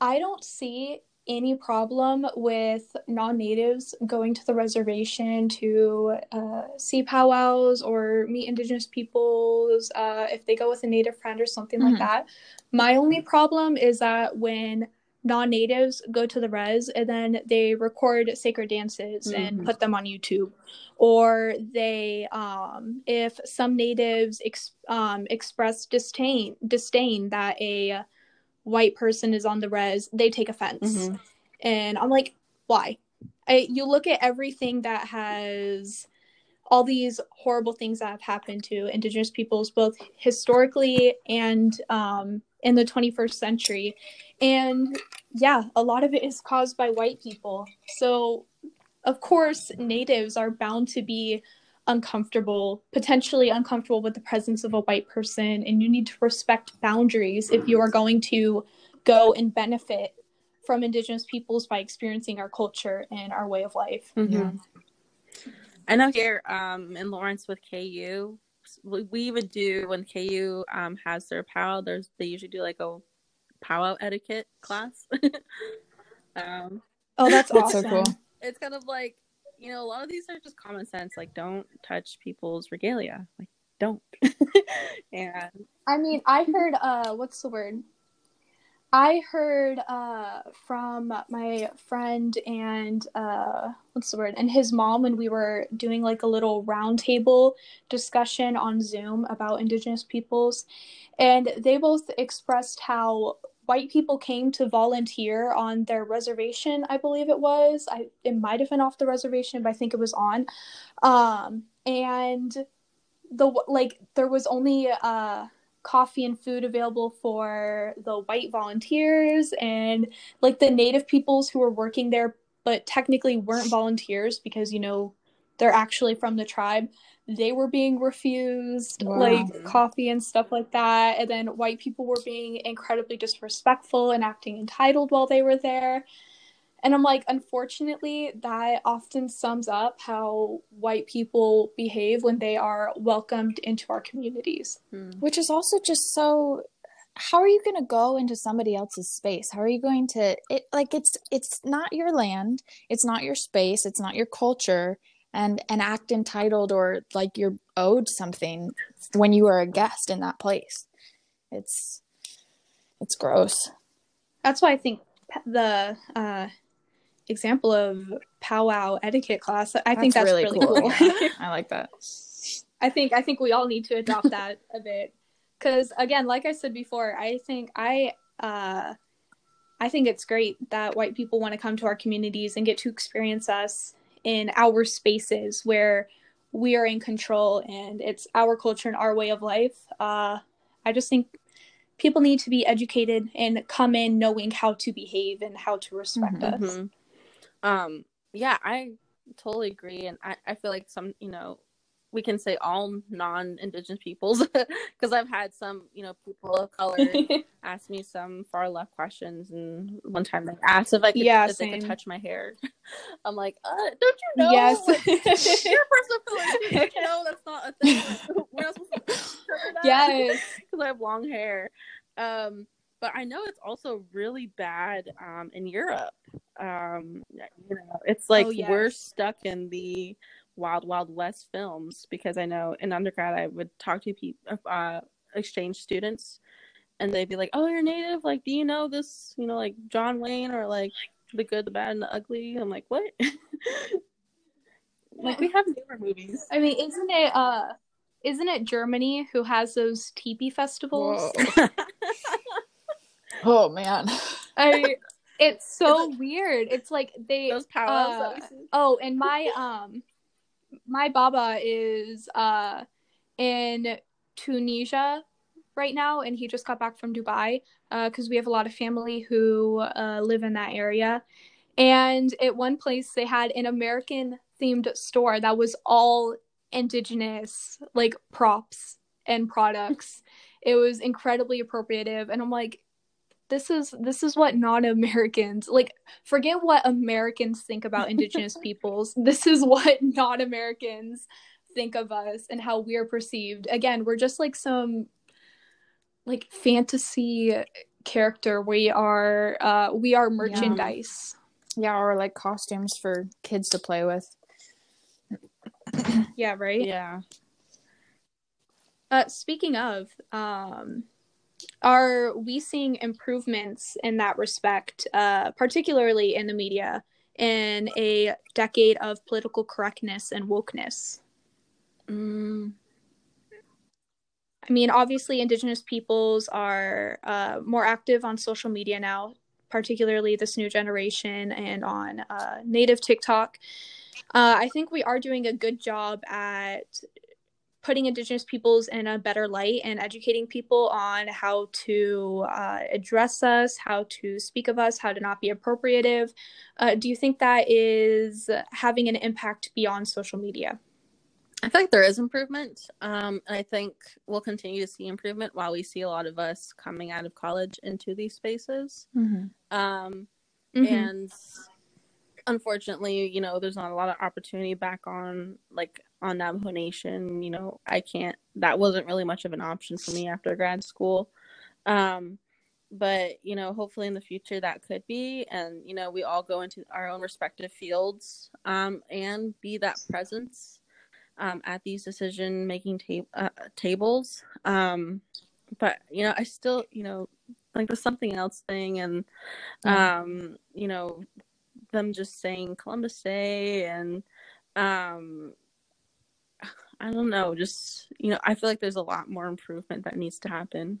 I don't see any problem with non-natives going to the reservation to uh, see powwows or meet indigenous peoples uh, if they go with a native friend or something Mhm. like that my only problem is that when non-natives go to the res and then they record sacred dances and Mhm. put them on youtube or they um, if some natives ex- um, express disdain disdain that a white person is on the res they take offense Mhm. and i'm like why I, you look at everything that has all these horrible things that have happened to indigenous peoples both historically and um, in the 21st century and yeah a lot of it is caused by white people so of course natives are bound to be uncomfortable potentially uncomfortable with the presence of a white person and you need to respect boundaries if you are going to go and benefit from indigenous peoples by experiencing our culture and our way of life Mhm. Yeah. I know here um, in Lawrence with KU, we, we even do when KU um, has their powwow. There's they usually do like a powwow etiquette class. <laughs> um, oh that's, That's so awesome cool. it's kind of like you know a lot of these are just common sense. Like don't touch people's regalia. Like don't. <laughs> and I mean, I heard uh what's the word? I heard uh from my friend and uh what's the word? And his mom when we were doing like a little roundtable discussion on Zoom about indigenous peoples and they both expressed how white people came to volunteer on their reservation, I believe it was. I it might have been off the reservation, but I think it was on. Um and the like there was only uh coffee and food available for the white volunteers and like the native peoples who were working there but technically weren't volunteers because you know they're actually from the tribe. They were being refused Wow. like coffee and stuff like that. And then white people were being incredibly disrespectful and acting entitled while they were there and I'm like, unfortunately, that often sums up how white people behave when they are welcomed into our communities. hmm. Which is also just so how are you going to go into somebody else's space? How are you going to it like it's it's not your land, it's not your space, it's not your culture and and act entitled or like you're owed something when you are a guest in that place. It's it's gross. That's why I think the uh, example of powwow etiquette class, I think that's really, cool. Yeah, <laughs> I like that. I think I think we all need to adopt that a bit because again, like I said before, I think I uh, I think it's great that white people want to come to our communities and get to experience us in our spaces where we are in control and it's our culture and our way of life. Uh, I just think people need to be educated and come in knowing how to behave and how to respect Mhm. us. Um, yeah, I totally agree, and I, I feel like some, you know, we can say all non-indigenous peoples <laughs> because I've had some, you know, people of color <laughs> ask me some far left questions, and one time they asked if I could, Yeah, if they could touch my hair. <laughs> I'm like, uh, don't you know? Yes. Like, you're a person of color. you know, that's not a thing. We're not supposed to that yes. because I have long hair. Um, but I know it's also really bad um, in Europe. Um, you know, it's like Oh, yes. we're stuck in the Wild Wild West films because I know in undergrad I would talk to people, uh, exchange students, and they'd be like, "Oh, you're native. Like, do you know this? You know, like John Wayne or like the Good, the Bad, and the Ugly." I'm like, "What?" <laughs> like we have newer movies. I mean, isn't it uh isn't it Germany who has those teepee festivals? <laughs> Oh man. I it's so weird. It's like they Those powwows. uh, that we see. oh, and my um my baba is uh in Tunisia right now and he just got back from Dubai because we have a lot of family who uh, live in that area. And at one place they had an American themed store that was all indigenous like props and products. It was incredibly appropriative and I'm like this is this is what non-Americans like forget what Americans think about indigenous <laughs> peoples. This is what non-Americans think of us and how we're perceived. Again, we're just like some like fantasy character. We are uh, we are merchandise. Yeah, or like costumes for kids to play with. Yeah, right. Yeah. Uh, speaking of, um, are we seeing improvements in that respect, uh, particularly in the media, in a decade of political correctness and wokeness? Mm, I mean, obviously, Indigenous peoples are uh, more active on social media now, particularly this new generation and on uh, native TikTok. Uh, I think we are doing a good job at putting Indigenous peoples in a better light and educating people on how to uh, address us, how to speak of us, how to not be appropriative. Uh, do you think that is having an impact beyond social media? I feel like there is improvement. Um, and I think we'll continue to see improvement while we see a lot of us coming out of college into these spaces. Mm-hmm. Um, Mhm. and unfortunately, you know, there's not a lot of opportunity back on like on Navajo Nation. You know, I can't. That wasn't really much of an option for me after grad school. Um, but you know, hopefully in the future that could be, and you know, we all go into our own respective fields um, and be that presence um, at these decision making ta- uh, tables. Um, but you know, I still, you know, like the something else thing, and um, you know, them just saying Columbus Day, and um, I don't know, just you know, I feel like there's a lot more improvement that needs to happen.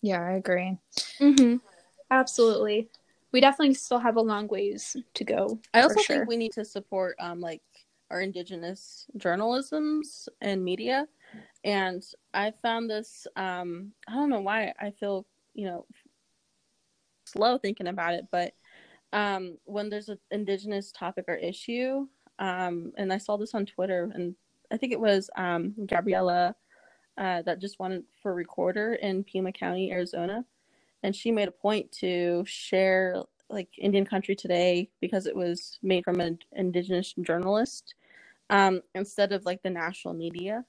Yeah, I agree. Mm-hmm. Absolutely. We definitely still have a long ways to go. I also sure. think we need to support um like our indigenous journalisms and media. And I found this um I don't know why I feel, you know, slow thinking about it, but um when there's an indigenous topic or issue, um and I saw this on Twitter and I think it was um Gabriella uh that just won for recorder in Pima County, Arizona. And she made a point to share like Indian Country Today because it was made from an indigenous journalist um, instead of like the national media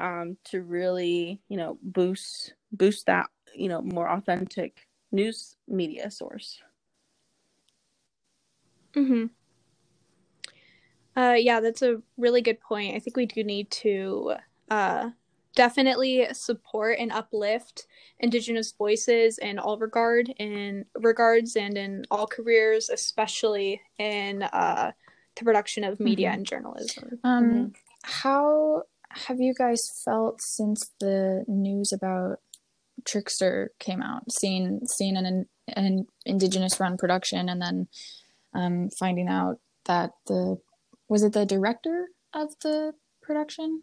um, to really you know boost boost that you know more authentic news media source. Mm-hmm. Uh, yeah, that's a really good point. I think we do need to uh, definitely support and uplift Indigenous voices in all regard, in regards, and in all careers, especially in uh, the production of media Mhm. and journalism. Um, how have you guys felt since the news about Trickster came out? Seeing seeing an an indigenous run production, and then um, finding out that the was it the director of the production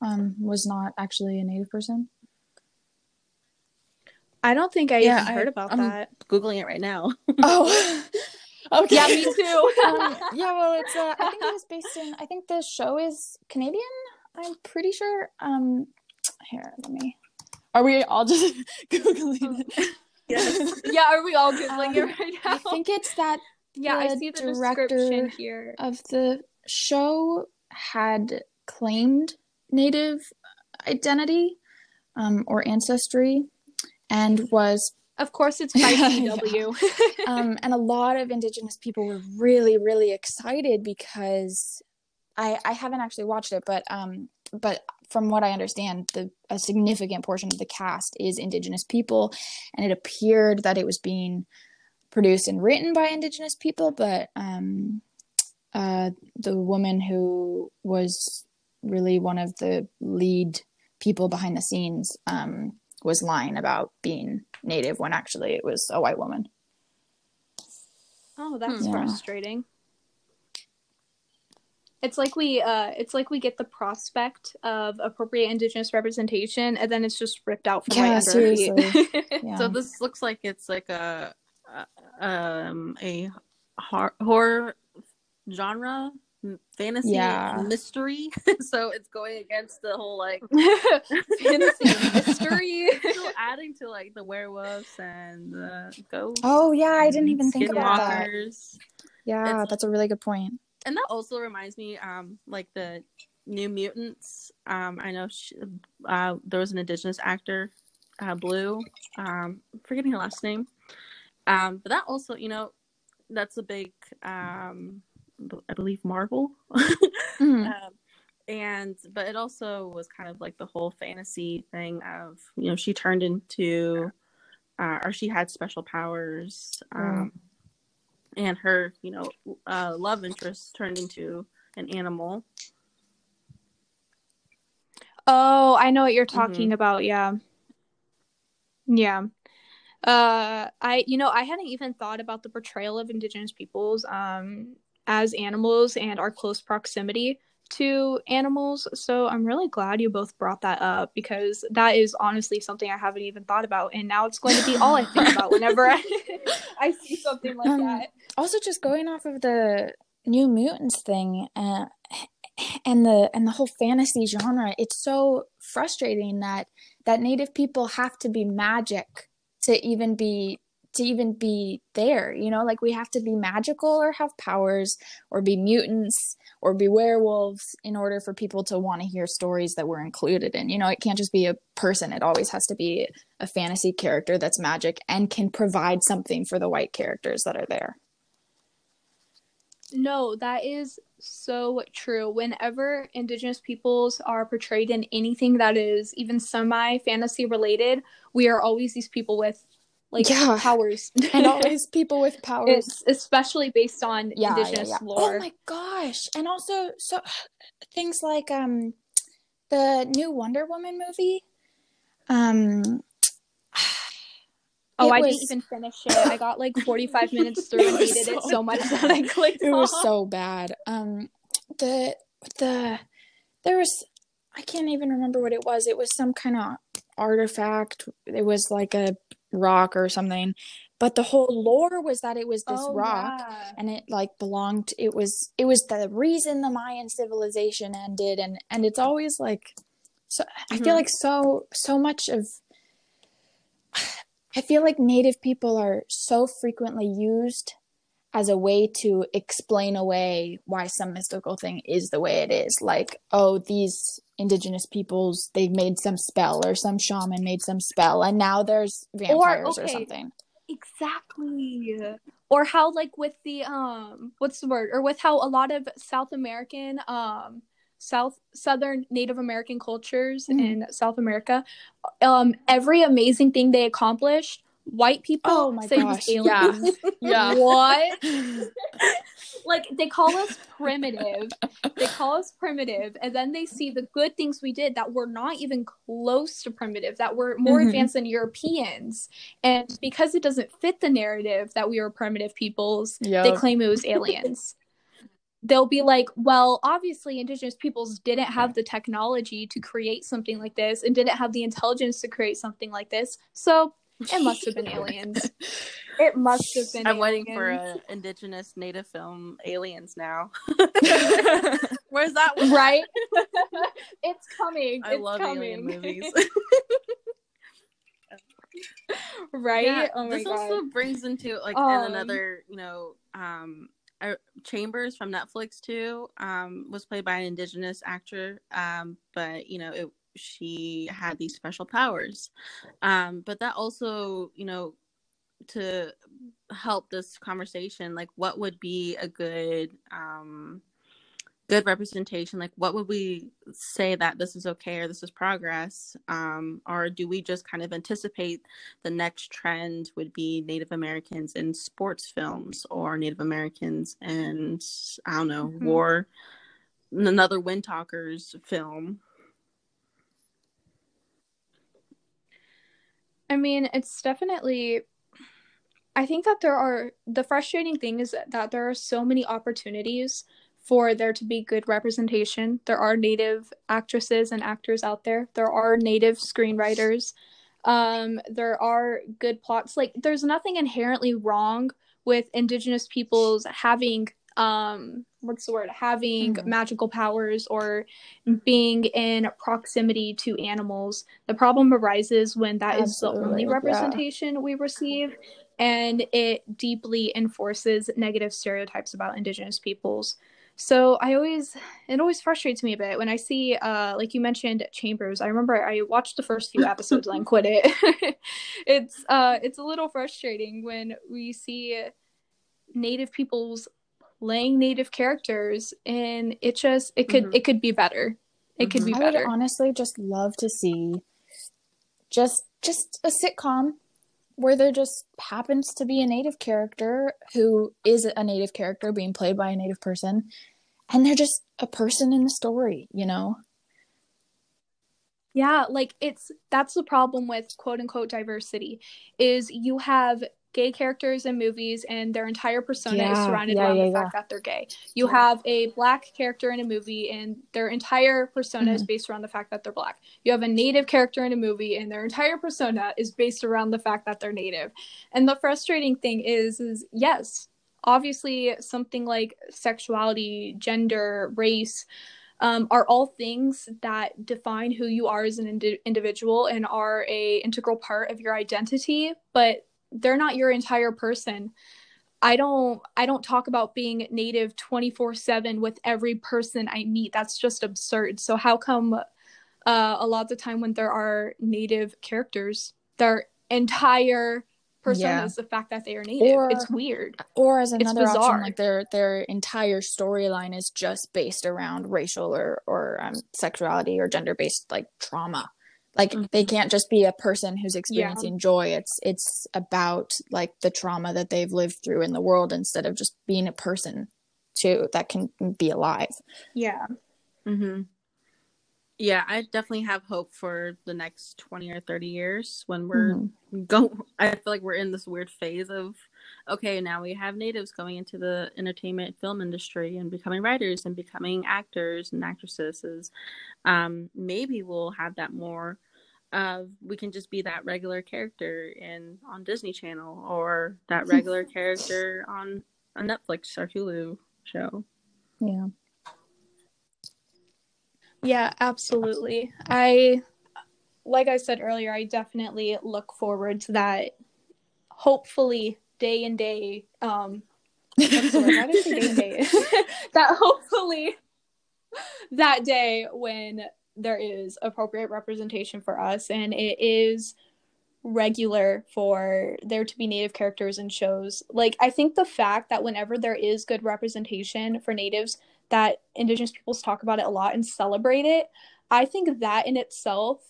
um, was not actually a native person. I don't think I Yeah, even I- heard about I'm- that. Googling it right now. <laughs> Oh, <laughs> okay. Yeah, me too. <laughs> um, yeah, well, it's uh, I think it was based in. I think the show is Canadian. I'm pretty sure. Um, here, let me. Are we all just googling it? Yes. yeah, are we all googling it Um, right now? I think it's that yeah, I see the director- description here. of the show had claimed native identity um, or ancestry, and was Of course, it's by. <laughs> CW. <laughs> um, and a lot of indigenous people were really really excited because I I haven't actually watched it, but um but from what I understand, the a significant portion of the cast is indigenous people, and it appeared that it was being produced and written by indigenous people, but um uh the woman who was really one of the lead people behind the scenes um was lying about being native when actually it was a white woman. Oh, that's Yeah. frustrating. It's like we uh it's like we get the prospect of appropriate indigenous representation and then it's just ripped out from Yeah, right under our feet. seriously. <laughs> Yeah. So this looks like it's like a, a um a hor- horror genre fantasy Yeah. mystery. <laughs> so it's going against the whole like <laughs> Fantasy mystery. <laughs> still adding to like the werewolves and the ghosts. Oh yeah, I didn't even think about that. Yeah, It's- that's a really good point. And that also reminds me, um, like the New Mutants. Um, I know sh uh, there was an Indigenous actor uh, Blu. Um, forgetting her last name. Um, but that also, you know, that's a big, um, I believe Marvel. mm-hmm. <laughs> um, and but it also was kind of like the whole fantasy thing of you know she turned into uh, or she had special powers um, mm. and her you know uh, love interest turned into an animal oh i know what you're talking mm-hmm. about yeah yeah uh i you know i hadn't even thought about the portrayal of indigenous peoples um as animals and our close proximity to animals. So I'm really glad you both brought that up because that is honestly something I haven't even thought about. And now it's going to be all I think about <laughs> whenever I, I see something like um, that. Also, just going off of the New Mutants thing, uh, and the and the whole fantasy genre it's so frustrating that that native people have to be magic to even be to even be there you know? Like we have to be magical or have powers or be mutants or be werewolves in order for people to want to hear stories that we're included in you know? It can't just be a person. It always has to be a fantasy character that's magic and can provide something for the white characters that are there. No that is so true. Whenever indigenous peoples are portrayed in anything that is even semi fantasy related we are always these people with like yeah. powers <laughs> and <laughs> always people with powers it's especially based on yeah, indigenous yeah, lore oh my gosh and also so <sighs> things like um the new wonder woman movie um <sighs> Oh, I was... didn't even finish it. I got like <laughs> 45 minutes through and hated so it so much that I clicked It off. was so bad. Um the the there was I can't even remember what it was. It was some kind of artifact. It was like a rock or something but the whole lore was that it was this oh, rock yeah. and it like belonged it was it was the reason the mayan civilization ended and and it's always like so mm-hmm. i feel mm-hmm. like so so much of <sighs> i feel like native people are so frequently used as a way to explain away why some mystical thing is the way it is. Like oh these indigenous peoples they made some spell or some shaman made some spell and now there's vampires or, okay, or something. exactly. Or how like with the um what's the word? Or with how a lot of south american um south southern native american cultures mm-hmm. in south america um every amazing thing they accomplished white people oh my say gosh. aliens. Yeah. yeah. <laughs> what? <laughs> like they call us primitive. they call us primitive, and then they see the good things we did that were not even close to primitive, that were more mm-hmm. advanced than Europeans. And because it doesn't fit the narrative that we were primitive peoples, yep. they claim it was aliens. They'll be like, well, obviously, indigenous peoples didn't have the technology to create something like this and didn't have the intelligence to create something like this. So it must have been <laughs> aliens. It must have been. I'm aliens. waiting for an indigenous native film, Aliens. Now, <laughs> where's that one? Right, <laughs> it's coming. I it's love coming. alien movies. right. Yeah, oh this God. also brings into like um, another, you know, um, Chambers from Netflix too. Um, was played by an indigenous actor. Um, but you know, it she had these special powers. Um, but that also, you know, to help this conversation, like what would be a good um good representation like what would we say that this is okay or this is progress um, or do we just kind of anticipate the next trend would be native americans in sports films or native americans and i don't know mm-hmm. war another wind talkers film I mean, it's definitely I think that there are the frustrating thing is that there are so many opportunities for there to be good representation. There are native actresses and actors out there. There are native screenwriters. Um, there are good plots. Like there's nothing inherently wrong with indigenous peoples having um what's the word having mm-hmm. magical powers or being in proximity to animals the problem arises when that Absolutely, is the only representation yeah. we receive and it deeply enforces negative stereotypes about indigenous peoples So I always it always frustrates me a bit when I see uh like you mentioned Chambers. I remember I watched the first few episodes and quit it. <laughs> it's uh it's a little frustrating when we see native peoples playing native characters and it just it could mm-hmm. it could be better. It mm-hmm. could be better. I would honestly just love to see just just a sitcom where there just happens to be a native character who is a native character being played by a native person and they're just a person in the story you know yeah like it's that's the problem with quote unquote diversity is you have gay characters in movies and their entire persona yeah, is surrounded yeah, around yeah, the fact that they're gay. You have a black character in a movie and their entire persona mm-hmm. is based around the fact that they're black. You have a native character in a movie and their entire persona is based around the fact that they're native. And the frustrating thing is is yes, obviously something like sexuality, gender, race um, are all things that define who you are as an ind- individual and are a integral part of your identity but they're not your entire person. I don't i don't talk about being native 24/7 with every person i meet. That's just absurd. So how come uh, a lot of the time when there are native characters their entire person yeah. is the fact that they are native. Or, it's weird. or as another option like their their entire storyline is just based around racial or or um, sexuality or gender based like trauma like mm-hmm. they can't just be a person who's experiencing yeah. joy it's it's about like the trauma that they've lived through in the world instead of just being a person too that can be alive yeah mm-hmm. yeah i definitely have hope for the next 20 or 30 years when we're mm-hmm. going i feel like we're in this weird phase of okay now we have natives going into the entertainment film industry and becoming writers and becoming actors and actresses um, maybe we'll have that more uh, we can just be that regular character in on Disney Channel or that regular <laughs> character on a Netflix or Hulu show. Yeah. Yeah, absolutely. I like I said earlier, I definitely look forward to that hopefully day and day um sorry, why did day and day? <laughs> that hopefully that day when there is appropriate representation for us and it is regular for there to be native characters in shows like i think the fact that whenever there is good representation for natives that indigenous peoples talk about it a lot and celebrate it i think that in itself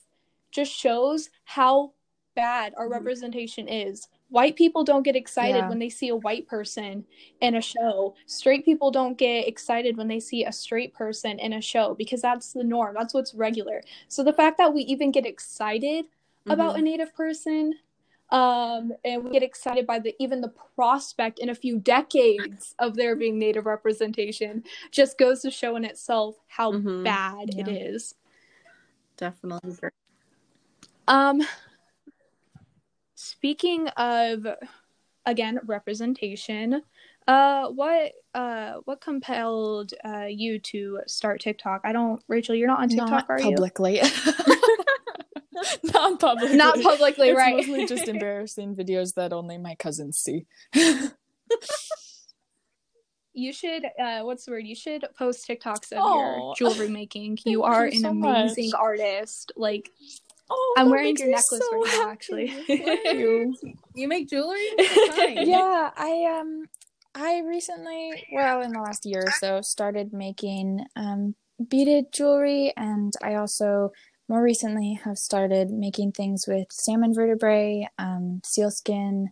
just shows how bad our mm-hmm. representation is white people don't get excited yeah. when they see a white person in a show straight people don't get excited when they see a straight person in a show because that's the norm that's what's regular so the fact that we even get excited mm-hmm. about a native person um, and we get excited by the even the prospect in a few decades of there being native representation just goes to show in itself how mm-hmm. bad yeah. it is definitely um Speaking of again representation, uh what uh what compelled uh you to start TikTok? I don't Rachel, you're not on TikTok, not are publicly. you? <laughs> <laughs> not publicly. Not publicly, it's right. Mostly just <laughs> embarrassing videos that only my cousins see. you should uh what's the word? You should post TikToks of your jewelry making. You are an so amazing much. artist. Like Oh, I'm wearing your necklace so right now, actually. <laughs> you. you make jewelry? <laughs> yeah, I um I recently, well, in the last year or so, started making um beaded jewelry and I also more recently have started making things with salmon vertebrae, um, sealskin,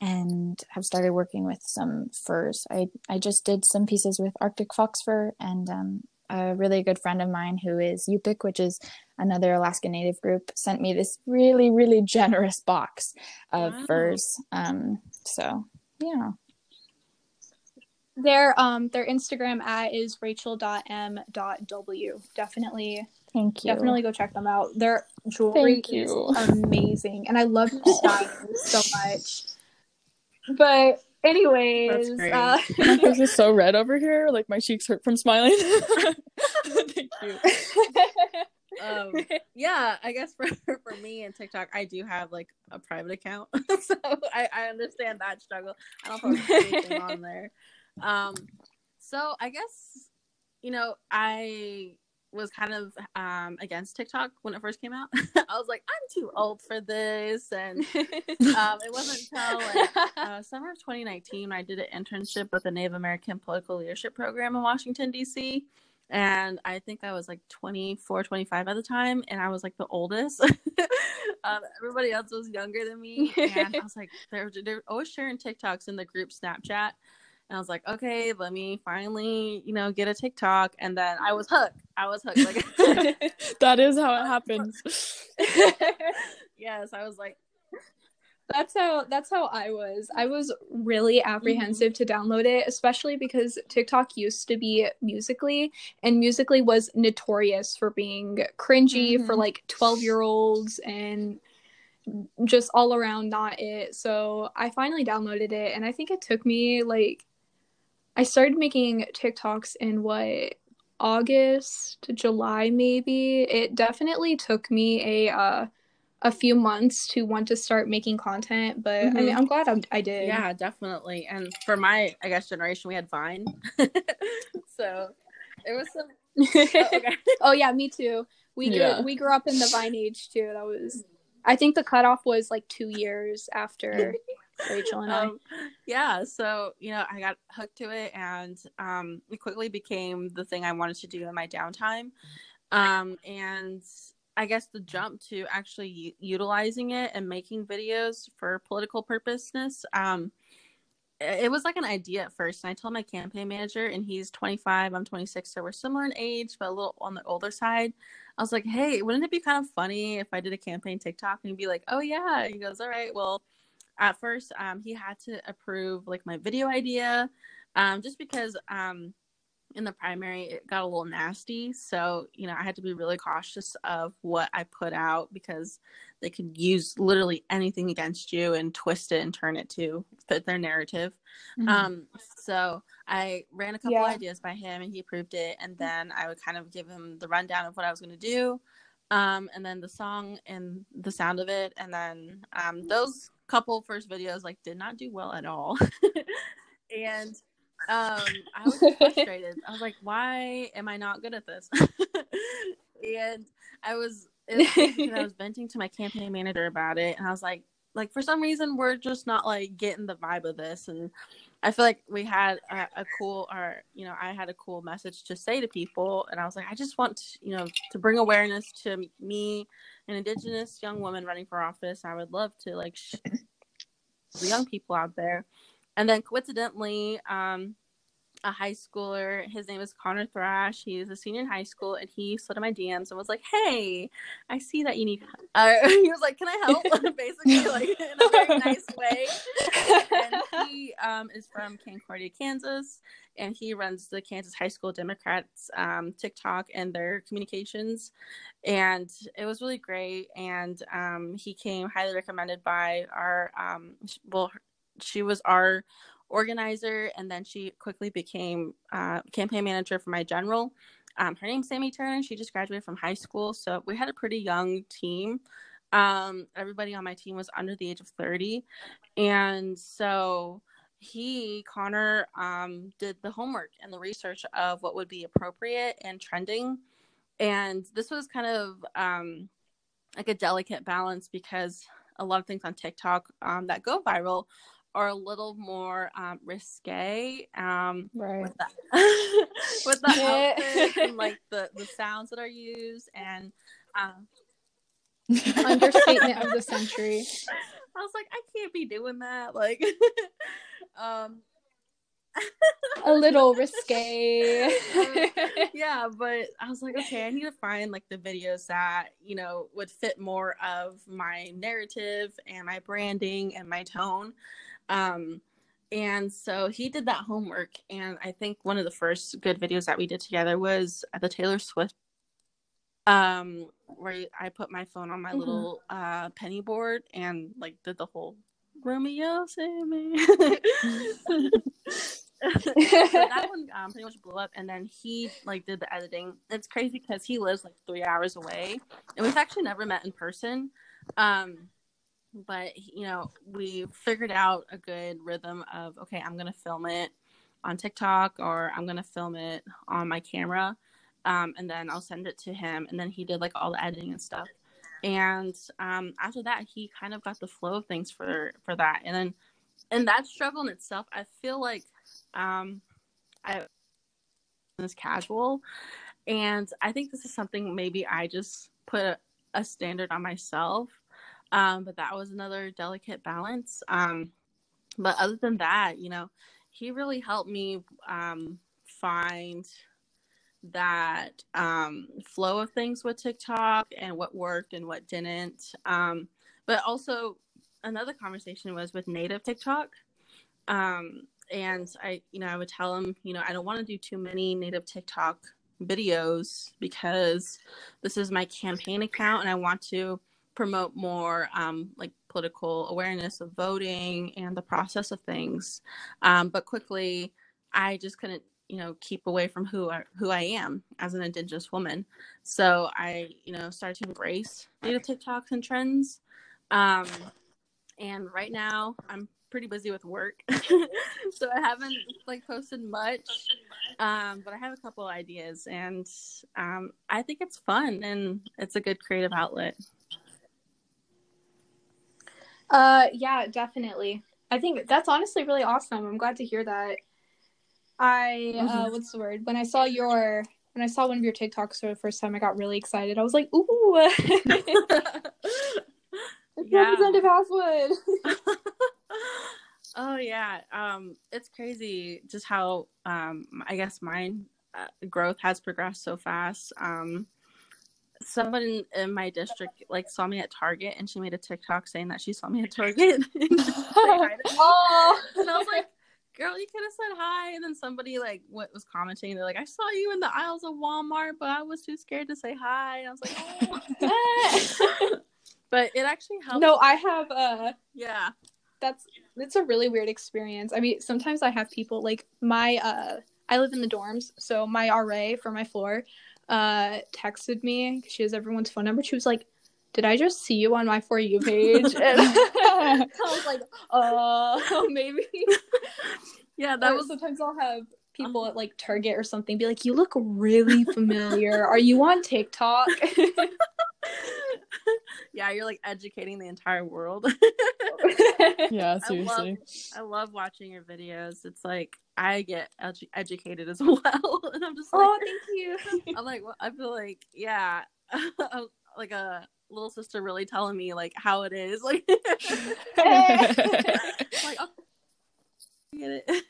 and have started working with some furs. I, I just did some pieces with Arctic fox fur and um, a really good friend of mine who is Yupik, which is another Alaska Native group, sent me this really, really <laughs> generous box of wow. furs. Um, so yeah. Their um their Instagram at is rachel.m.w. Definitely Thank you. Definitely go check them out. Their jewelry is amazing. And I love your <laughs> style so much. But Anyways, uh, my <laughs> face is so red over here. Like my cheeks hurt from smiling. <laughs> Thank you. <laughs> um, yeah, I guess for for me and TikTok, I do have like a private account, so I, I understand that struggle. I don't post anything on there. Um, so I guess you know, I was kind of um, against TikTok when it first came out. <laughs> I was like, I'm too old for this, and <laughs> um, it wasn't until like, uh, summer of 2019 I did an internship with the Native American Political Leadership Program in Washington D.C. And I think I was like 24, 25 at the time, and I was like the oldest. <laughs> um, everybody else was younger than me, and I was like, they're they're always sharing TikToks in the group Snapchat, and I was like, okay, let me finally, you know, get a TikTok. And then I was hooked. I was hooked. Like <laughs> that is how it happens. <laughs> yes, I was like, that's how that's how I was. I was really apprehensive mm-hmm. to download it, especially because TikTok used to be Musical.ly and Musical.ly was notorious for being cringy mm-hmm. for like 12-year-olds and just all around not it. So I finally downloaded it and I think it took me like I started making TikToks in what August, July maybe. It definitely took me a uh, a few months to want to start making content, but mm-hmm. I mean, mm-hmm. I'm glad I'm, i did. Yeah, definitely. And for my, I guess, generation, we had Vine, <laughs> so it was some. oh, okay. <laughs> oh yeah, me too. We yeah. grew, we grew up in the Vine age too. That was, I think the cutoff was like two years after <laughs> Rachel and um, I. Yeah, so you know, I got hooked to it, and um, it quickly became the thing I wanted to do in my downtime. Um, and I guess the jump to actually u- utilizing it and making videos for political purposes. Um, it was like an idea at first, and I told my campaign manager, and he's 25, I'm 26, so we're similar in age, but a little on the older side. I was like, "Hey, wouldn't it be kind of funny if I did a campaign TikTok?" And he'd be like, "Oh yeah." He goes, "All right, well." At first um, he had to approve like my video idea um, just because um, in the primary it got a little nasty so you know i had to be really cautious of what i put out because they could use literally anything against you and twist it and turn it to fit their narrative mm-hmm. um so i ran a couple yeah. ideas by him and he approved it and then i would kind of give him the rundown of what i was going to do um and then the song and the sound of it and then um those couple first videos like did not do well at all. <laughs> and um I was frustrated. I was like, why am I not good at this? <laughs> and I was I was venting to my campaign manager about it and I was like like for some reason we're just not like getting the vibe of this and I feel like we had a, a, cool, or you know, I had a cool message to say to people, and I was like, I just want, to, you know, to bring awareness to me, an Indigenous young woman running for office. I would love to like sh- the young people out there. And then coincidentally, um, a high schooler. His name is Connor Thrash. He's a senior in high school, and he slid in my DMs and was like, "Hey, I see that you need." Uh, <laughs> he was like, "Can I help?" <laughs> Basically, like in a very nice way. and he um, is from Concordia, Kansas, and he runs the Kansas High School Democrats um, TikTok and their communications. And it was really great. And um, he came highly recommended by our um, well, she was our organizer, and then she quickly became uh, campaign manager for my general. Um, her name's Sammy Turner. She just graduated from high school, so we had a pretty young team. Um, everybody on my team was under the age of 30, and so he Connor um, did the homework and the research of what would be appropriate and trending, and this was kind of um, like a delicate balance because a lot of things on TikTok um, that go viral are a little more um, risque um, right. with the <laughs> with the outfits and like the the sounds that are used and um, understatement of the century. <laughs> I was like, I can't be doing that. Like, <laughs> um, a little risque. <laughs> yeah, but I was like, okay, I need to find like the videos that, you know, would fit more of my narrative and my branding and my tone. Um, and so he did that homework. And I think one of the first good videos that we did together was the Taylor Swift, um, where I put my phone on my mm-hmm. little uh, penny board and like did the whole Romeo say me. so that one um, pretty much blew up, and then he like did the editing. It's crazy because he lives like three hours away, and we've actually never met in person. Um, but you know we figured out a good rhythm of okay i'm gonna film it on TikTok or I'm gonna film it on my camera, um, and then I'll send it to him, and then he did like all the editing and stuff. And um, after that, he kind of got the flow of things for for that, and then and that struggle in itself, I feel like um, I was casual, and I think this is something maybe I just put a, a standard on myself. Um, but that was another delicate balance. Um, but other than that, you know, he really helped me um, find that um, flow of things with TikTok and what worked and what didn't. Um, but also, another conversation was with native TikTok. Um, and I, you know, I would tell him, you know, I don't want to do too many native TikTok videos because this is my campaign account and I want to promote more um, like political awareness of voting and the process of things. Um, but quickly, I just couldn't, you know, keep away from who I, who I am as an Indigenous woman. So I, you know, started to embrace native TikToks and trends. Um, and right now, I'm pretty busy with work, <laughs> so I haven't like posted much. Um, but I have a couple ideas, and um, I think it's fun and it's a good creative outlet. Uh, yeah, definitely. I think that's honestly really awesome. I'm glad to hear that. I uh, mm-hmm. what's the word? When I saw your when I saw one of your TikToks for the first time, I got really excited. I was like, "Ooh, <laughs> Representative Haswood." <laughs> oh yeah, um, it's crazy just how um, I guess mine uh, growth has progressed so fast. Um, someone in, in, my district like saw me at Target and she made a TikTok saying that she saw me at Target. and, <laughs> oh. and I was like, girl, you could have said hi. And then somebody like what was commenting, they're like, I saw you in the aisles of Walmart, but I was too scared to say hi. And I was like, oh. <laughs> but it actually helped. No, I have uh yeah. That's it's a really weird experience. I mean, sometimes I have people like my uh I live in the dorms, so my RA for my floor uh texted me. She has everyone's phone number. She was like, "Did I just see you on my for you page?" <laughs> And <laughs> I was like, "Uh, <laughs> maybe." Yeah, that or was. Sometimes I'll have people at like Target or something be like, "You look really familiar. Are you on TikTok?" yeah, you're like educating the entire world. yeah, seriously. I love, I love, watching your videos. It's like I get edu- educated as well, and I'm just like, oh, thank you. I'm like, well, I feel like, yeah, like a little sister really telling me like how it is, <laughs> like, <laughs> like oh, get it.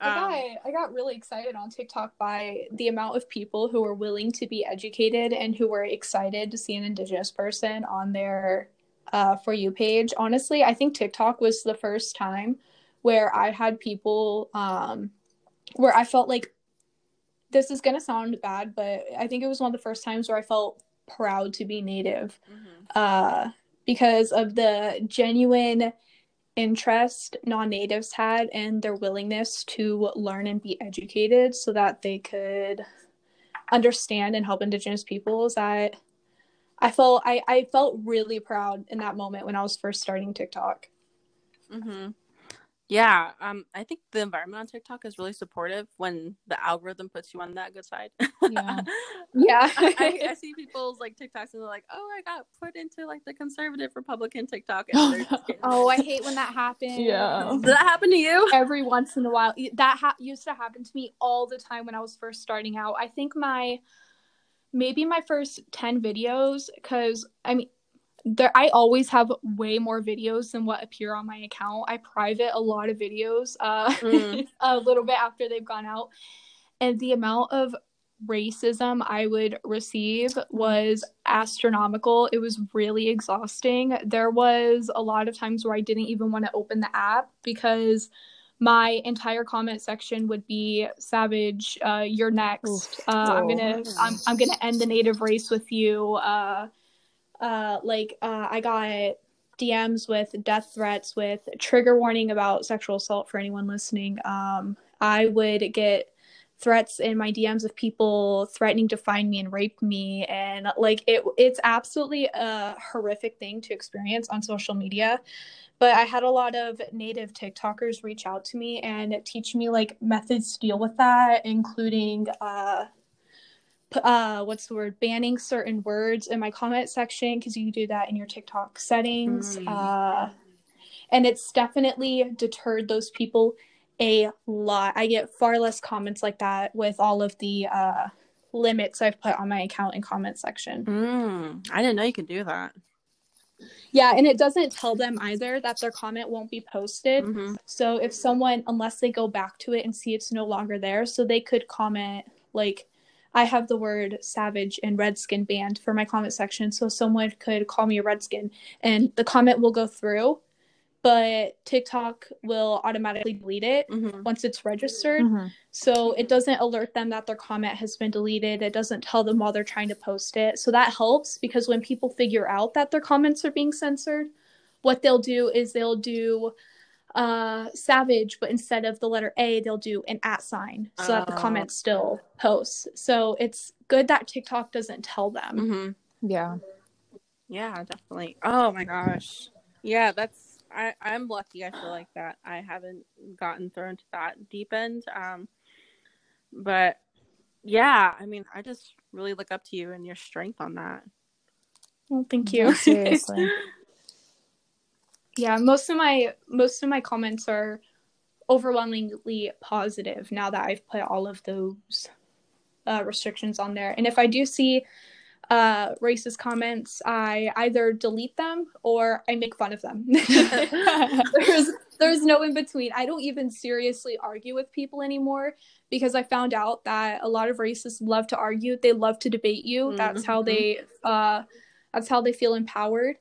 I got um, I got really excited on TikTok by the amount of people who were willing to be educated and who were excited to see an indigenous person on their uh, for you page. Honestly, I think TikTok was the first time where I had people um, where I felt like this is gonna sound bad, but I think it was one of the first times where I felt proud to be native mm-hmm. uh, because of the genuine interest non-natives had and their willingness to learn and be educated so that they could understand and help indigenous peoples i i felt i, I felt really proud in that moment when i was first starting tiktok mm-hmm. Yeah, um, I think the environment on TikTok is really supportive when the algorithm puts you on that good side. Yeah, <laughs> yeah. I, I, I, <laughs> see people's like TikToks and they're like, "Oh, I got put into like the conservative Republican TikTok." <laughs> oh, I hate when that happens. Yeah, Did that happen to you? Every once in a while, that ha- used to happen to me all the time when I was first starting out. I think my maybe my first 10 videos because i mean there I always have way more videos than what appear on my account. I private a lot of videos uh mm. <laughs> a little bit after they've gone out. And the amount of racism I would receive was astronomical. It was really exhausting. There was a lot of times where I didn't even want to open the app because my entire comment section would be savage uh, you're next uh, i'm gonna I'm, I'm gonna end the native race with you uh, uh, like uh, I got DMs with death threats, with trigger warning about sexual assault for anyone listening. Um, I would get threats in my DMs of people threatening to find me and rape me and like it it's absolutely a horrific thing to experience on social media but I had a lot of native TikTokers reach out to me and teach me like methods to deal with that including uh uh what's the word banning certain words in my comment section because you can do that in your TikTok settings mm. uh and it's definitely deterred those people a lot. I get far less comments like that with all of the uh, limits I've put on my account and comment section. Mm, I didn't know you could do that. Yeah, and it doesn't tell them either that their comment won't be posted. Mm-hmm. So if someone, unless they go back to it and see it's no longer there, so they could comment like, I have the word savage and redskin banned for my comment section. So someone could call me a redskin and the comment will go through but TikTok will automatically delete it mm-hmm. once it's registered. Mm-hmm. So it doesn't alert them that their comment has been deleted. It doesn't tell them while they're trying to post it. So that helps because when people figure out that their comments are being censored, what they'll do is they'll do uh savage but instead of the letter a they'll do an at sign so oh. that the oh. comment still posts so it's good that tiktok doesn't tell them mm-hmm. yeah yeah definitely oh my gosh yeah that's I I'm lucky. I feel like that I haven't gotten thrown to that deep end. Um, but yeah, I mean, I just really look up to you and your strength on that. Well, thank you. seriously. <laughs> yeah, most of my most of my comments are overwhelmingly positive now that I've put all of those uh, restrictions on there. And if I do see uh, racist comments, I either delete them or I make fun of them. <laughs> there's there's no in between. I don't even seriously argue with people anymore because I found out that a lot of racists love to argue. They love to debate you. Mm-hmm. That's how they uh, that's how they feel empowered.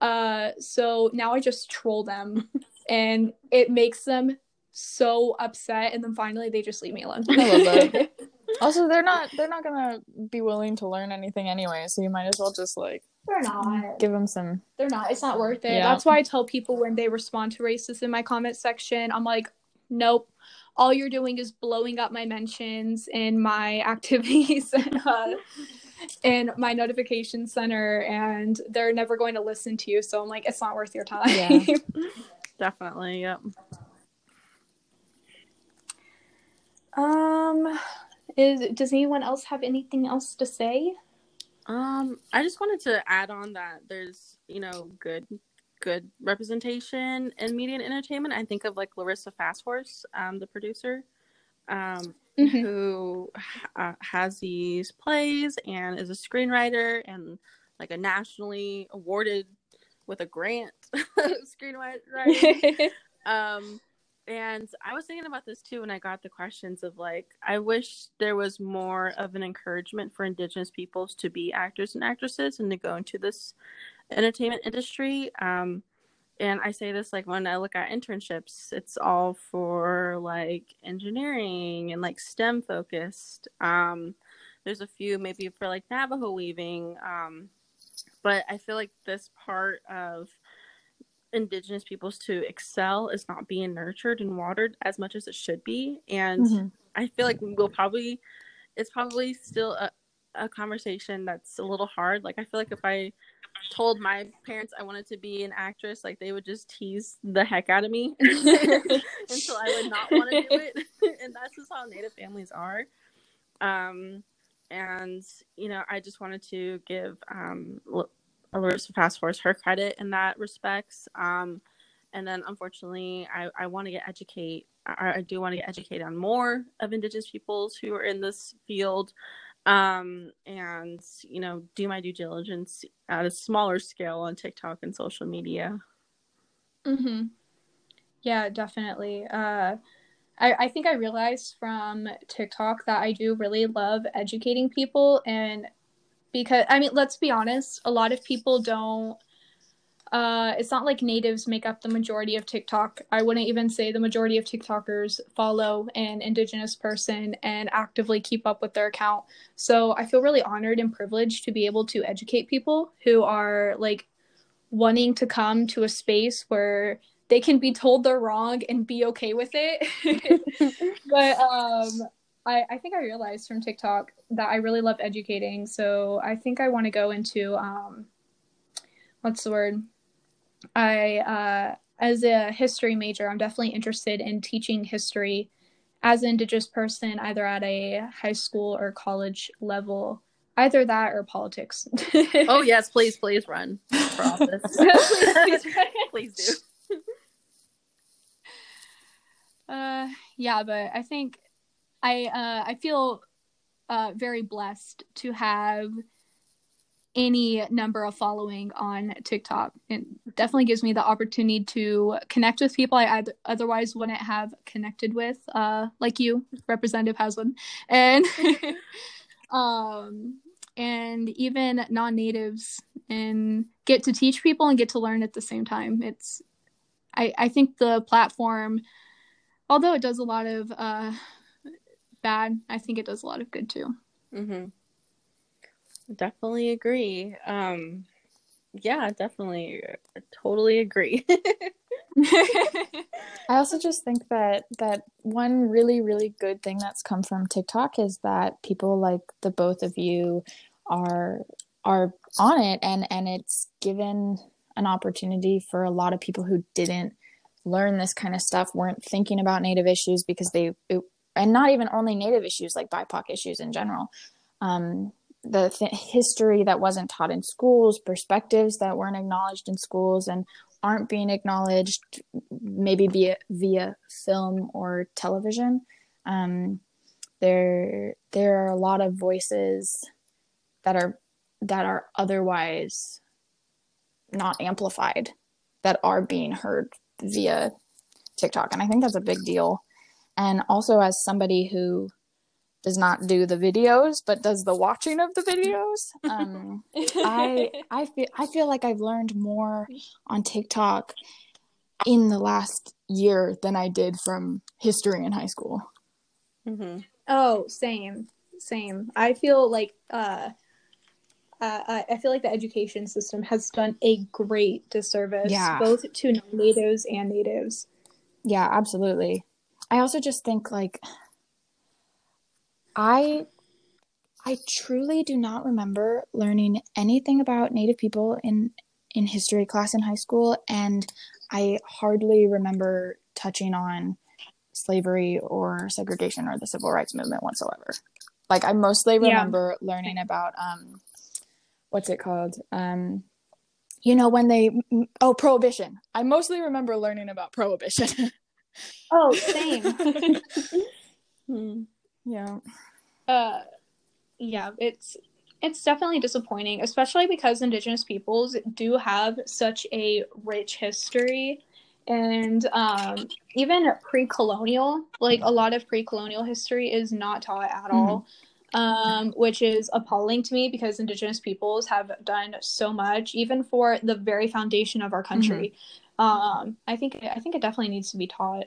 Uh, so now I just troll them, <laughs> and it makes them so upset, and then finally they just leave me alone. I love that. <laughs> also, they're not they're not gonna be willing to learn anything anyway, so you might as well just like they're not give them some. They're not. It's not worth it. Yeah. That's why I tell people when they respond to racist in my comment section, I'm like, nope. All you're doing is blowing up my mentions in my <laughs> activities and, uh, in my notification center, and they're never going to listen to you. So I'm like, it's not worth your time. Yeah. <laughs> Definitely. Yep. Um, is does anyone else have anything else to say? Um, I just wanted to add on that there's you know good good representation in media and entertainment. I think of like Larissa Fasthorse, um, the producer, um, mm-hmm. who uh, has these plays and is a screenwriter and like a nationally awarded with a grant <laughs> screenwriter. <laughs> um, and I was thinking about this too when I got the questions of like, I wish there was more of an encouragement for Indigenous peoples to be actors and actresses and to go into this entertainment industry. Um, and I say this like when I look at internships, it's all for like engineering and like STEM focused. Um, there's a few maybe for like Navajo weaving. Um, but I feel like this part of indigenous peoples to excel is not being nurtured and watered as much as it should be and mm-hmm. i feel like we'll probably it's probably still a, a conversation that's a little hard like i feel like if i told my parents i wanted to be an actress like they would just tease the heck out of me <laughs> until i would not want to do it <laughs> and that's just how native families are um and you know i just wanted to give um Larissa Fasthorse her credit in that respects. Um, and then unfortunately, I, I want to get educate. I, I do want to get educated on more of Indigenous peoples who are in this field, um, and you know, do my due diligence at a smaller scale on TikTok and social media. mm-hmm. Yeah, definitely. Uh, I, I think I realized from TikTok that I do really love educating people and because I mean, let's be honest, a lot of people don't uh, it's not like natives make up the majority of TikTok. I wouldn't even say the majority of TikTokers follow an indigenous person and actively keep up with their account. So I feel really honored and privileged to be able to educate people who are like wanting to come to a space where they can be told they're wrong and be okay with it. <laughs> <laughs> but um I, I think I realized from TikTok that I really love educating. So I think I want to go into um, what's the word? I uh, as a history major, I'm definitely interested in teaching history as an Indigenous person, either at a high school or college level. Either that or politics. <laughs> oh yes, please, please run for <laughs> office. please, please, <laughs> please do. Uh, yeah, but I think I uh, I feel uh, very blessed to have any number of following on TikTok. It definitely gives me the opportunity to connect with people I otherwise wouldn't have connected with, uh, like you, Representative Haswood, and <laughs> um, and even non-natives, and get to teach people and get to learn at the same time. It's, I I think the platform, although it does a lot of uh, bad, I think it does a lot of good too. Mm-hmm. Definitely agree. Um, yeah, definitely, totally agree. <laughs> I also just think that that one really really good thing that's come from TikTok is that people like the both of you are are on it and and it's given an opportunity for a lot of people who didn't learn this kind of stuff weren't thinking about native issues because they it, and not even only native issues like bipoc issues in general um, the th- history that wasn't taught in schools, perspectives that weren't acknowledged in schools and aren't being acknowledged maybe via via film or television. Um, there there are a lot of voices that are that are otherwise not amplified that are being heard via TikTok, and I think that's a big deal. And also, as somebody who does not do the videos but does the watching of the videos um, <laughs> i i feel i feel like i've learned more on tiktok in the last year than i did from history in high school mm-hmm. oh same same i feel like uh uh, I feel like the education system has done a great disservice, yeah. both to non-natives and natives. Yeah, absolutely. I also just think like I I truly do not remember learning anything about Native people in in history class in high school, and I hardly remember touching on slavery or segregation or the civil rights movement whatsoever. Like I mostly remember yeah. learning about um, what's it called? Um, you know when they oh prohibition. I mostly remember learning about prohibition. <laughs> oh, same. <laughs> hmm. Yeah. Uh yeah, it's it's definitely disappointing, especially because indigenous peoples do have such a rich history and um, even pre-colonial like a lot of pre-colonial history is not taught at all mm-hmm. um, which is appalling to me because indigenous peoples have done so much even for the very foundation of our country mm-hmm. um, i think i think it definitely needs to be taught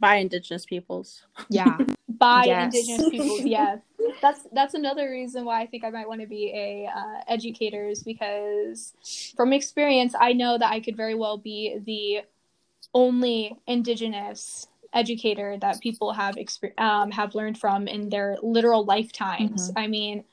by indigenous peoples. Yeah. <laughs> By yes. indigenous peoples yes. That's that's another reason why i think i might want to be a uh, educator is because from experience i know that i could very well be the only indigenous educator that people have exper- um, have learned from in their literal lifetimes. Mm-hmm. i mean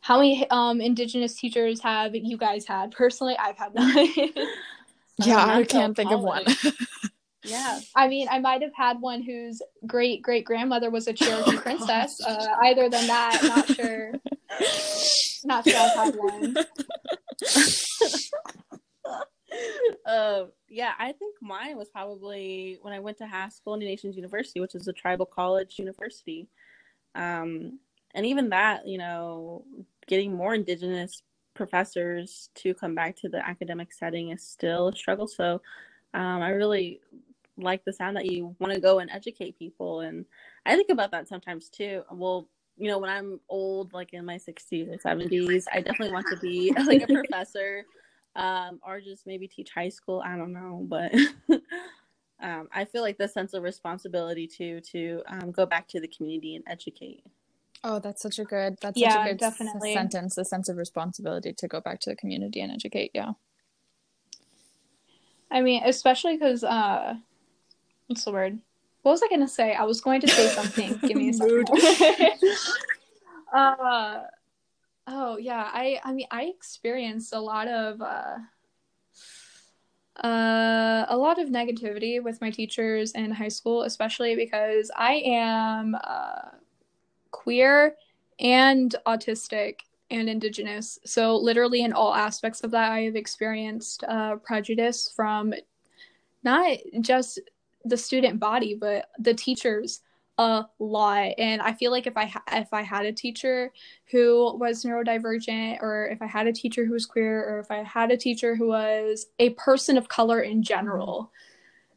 how many um, indigenous teachers have you guys had? Personally i've had none. <laughs> Yeah i can't think of one <laughs> Yeah. <laughs> I mean, I might have had one whose great great grandmother was a Cherokee <laughs> oh, princess. Uh, either than that, not sure. <laughs> not sure I've had one. uh, yeah, I think mine was probably when I went to Haskell Indian Nations University, which is a tribal college university. Um, and even that, you know, getting more Indigenous professors to come back to the academic setting is still a struggle. So um, I really like the sound that you want to go and educate people and i think about that sometimes too. Well you know when i'm old like in my 60s or 70s i definitely want to be <laughs> <laughs> like a professor um, or just maybe teach high school i don't know but <laughs> um, i feel like the sense of responsibility too to um, go back to the community and educate. Oh that's such a good that's yeah, such a good definitely. sentence the sense of responsibility to go back to the community and educate yeah. I mean, especially because uh, what's the word? what was I gonna say? I was going to say something. <laughs> Give me a second. <laughs> uh, oh yeah, I I mean I experienced a lot of uh, uh, a lot of negativity with my teachers in high school, especially because I am uh, queer and autistic and indigenous. So literally in all aspects of that, I have experienced uh, prejudice from not just the student body, but the teachers a lot. And I feel like if I ha- if I had a teacher who was neurodivergent, or if I had a teacher who was queer, or if I had a teacher who was a person of color in general,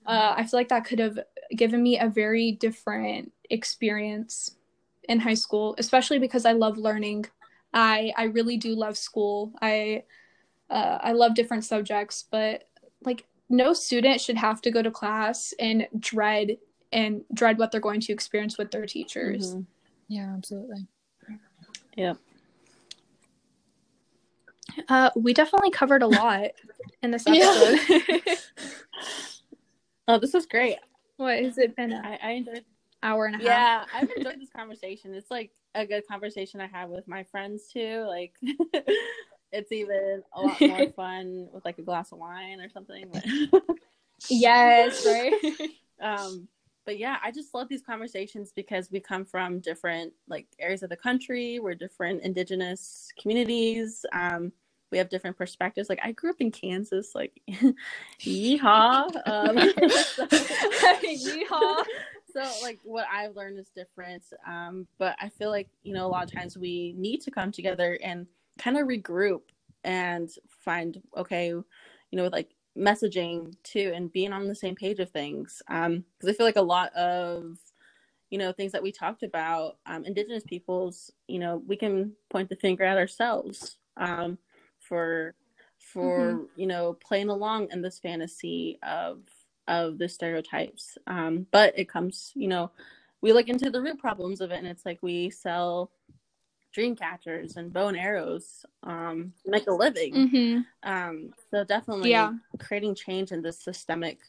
uh, I feel like that could have given me a very different experience in high school, especially because I love learning. I I really do love school. I uh, I love different subjects, but like no student should have to go to class and dread and dread what they're going to experience with their teachers. Mm-hmm. Yeah, absolutely. Yep. Uh, we definitely covered a lot in this <laughs> episode. Yeah. <laughs> oh, this is great. What has it been? I, I enjoyed. Hour and a half. Yeah, I've enjoyed this conversation. It's like a good conversation I have with my friends too. Like, <laughs> it's even a lot more <laughs> fun with like a glass of wine or something. <laughs> yes, right. <laughs> um, but yeah, I just love these conversations because we come from different like areas of the country. We're different indigenous communities. Um, we have different perspectives. Like I grew up in Kansas, like yeehaw. Um, so, yeehaw. So like what I've learned is different. Um, but I feel like, you know, a lot of times we need to come together and kind of regroup and find, okay, you know, with like messaging too and being on the same page of things um because i feel like a lot of you know things that we talked about um indigenous peoples you know we can point the finger at ourselves um for for mm-hmm. you know playing along in this fantasy of of the stereotypes um but it comes you know we look into the root problems of it and it's like we sell dream catchers and bow and arrows um make a living. Mm-hmm. um so definitely yeah. creating change in this systemic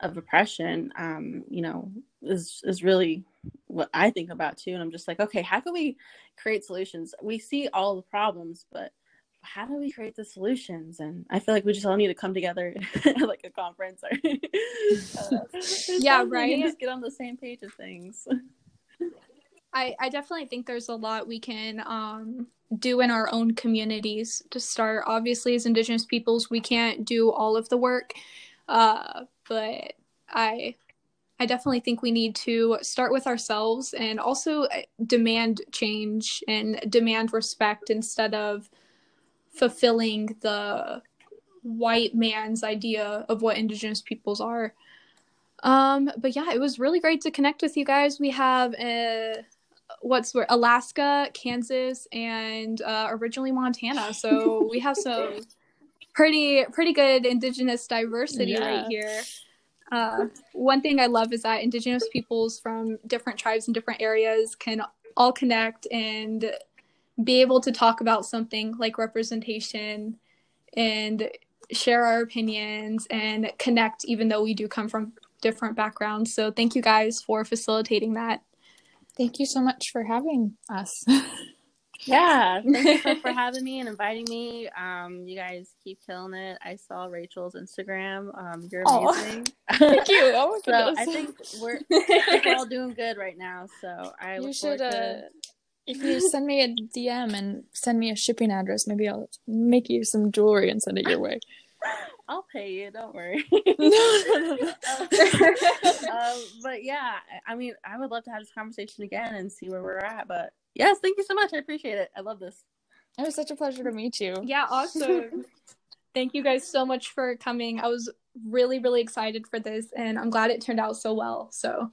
of oppression um you know is is really what i think about too. And i'm just like okay how can we create solutions? We see all the problems but how do we create the solutions? And i feel like we just all need to come together at <laughs> like a conference or <laughs> uh, yeah <laughs> right? just get on the same page of things I, I definitely think there's a lot we can um, do in our own communities to start. Obviously, as Indigenous peoples, we can't do all of the work, uh, but I I definitely think we need to start with ourselves and also uh, demand change and demand respect instead of fulfilling the white man's idea of what Indigenous peoples are. Um, but yeah, it was really great to connect with you guys. We have a what's where Alaska, Kansas, and uh, originally Montana. So <laughs> we have some pretty pretty good indigenous diversity yeah. right here. Uh, one thing I love is that indigenous peoples from different tribes and different areas can all connect and be able to talk about something like representation and share our opinions and connect even though we do come from different backgrounds. So thank you guys for facilitating that. Thank you so much for having us. <laughs> yeah, thank you <laughs> for having me and inviting me. Um, you guys keep killing it. I saw Rachel's Instagram. Um, you're amazing. Oh, <laughs> thank you. Oh my so I think we're, we're all doing good right now. So I you should. Uh, if you send me a DM and send me a shipping address, maybe I'll make you some jewelry and send it your way. I'll pay you. Don't worry. <laughs> no, no, no. <laughs> um, but yeah, I mean, I would love to have this conversation again and see where we're at. But yes, thank you so much. I appreciate it. I love this. It was such a pleasure to meet you. Yeah, <laughs> awesome. thank you guys so much for coming. I was really, really excited for this, and I'm glad it turned out so well. So.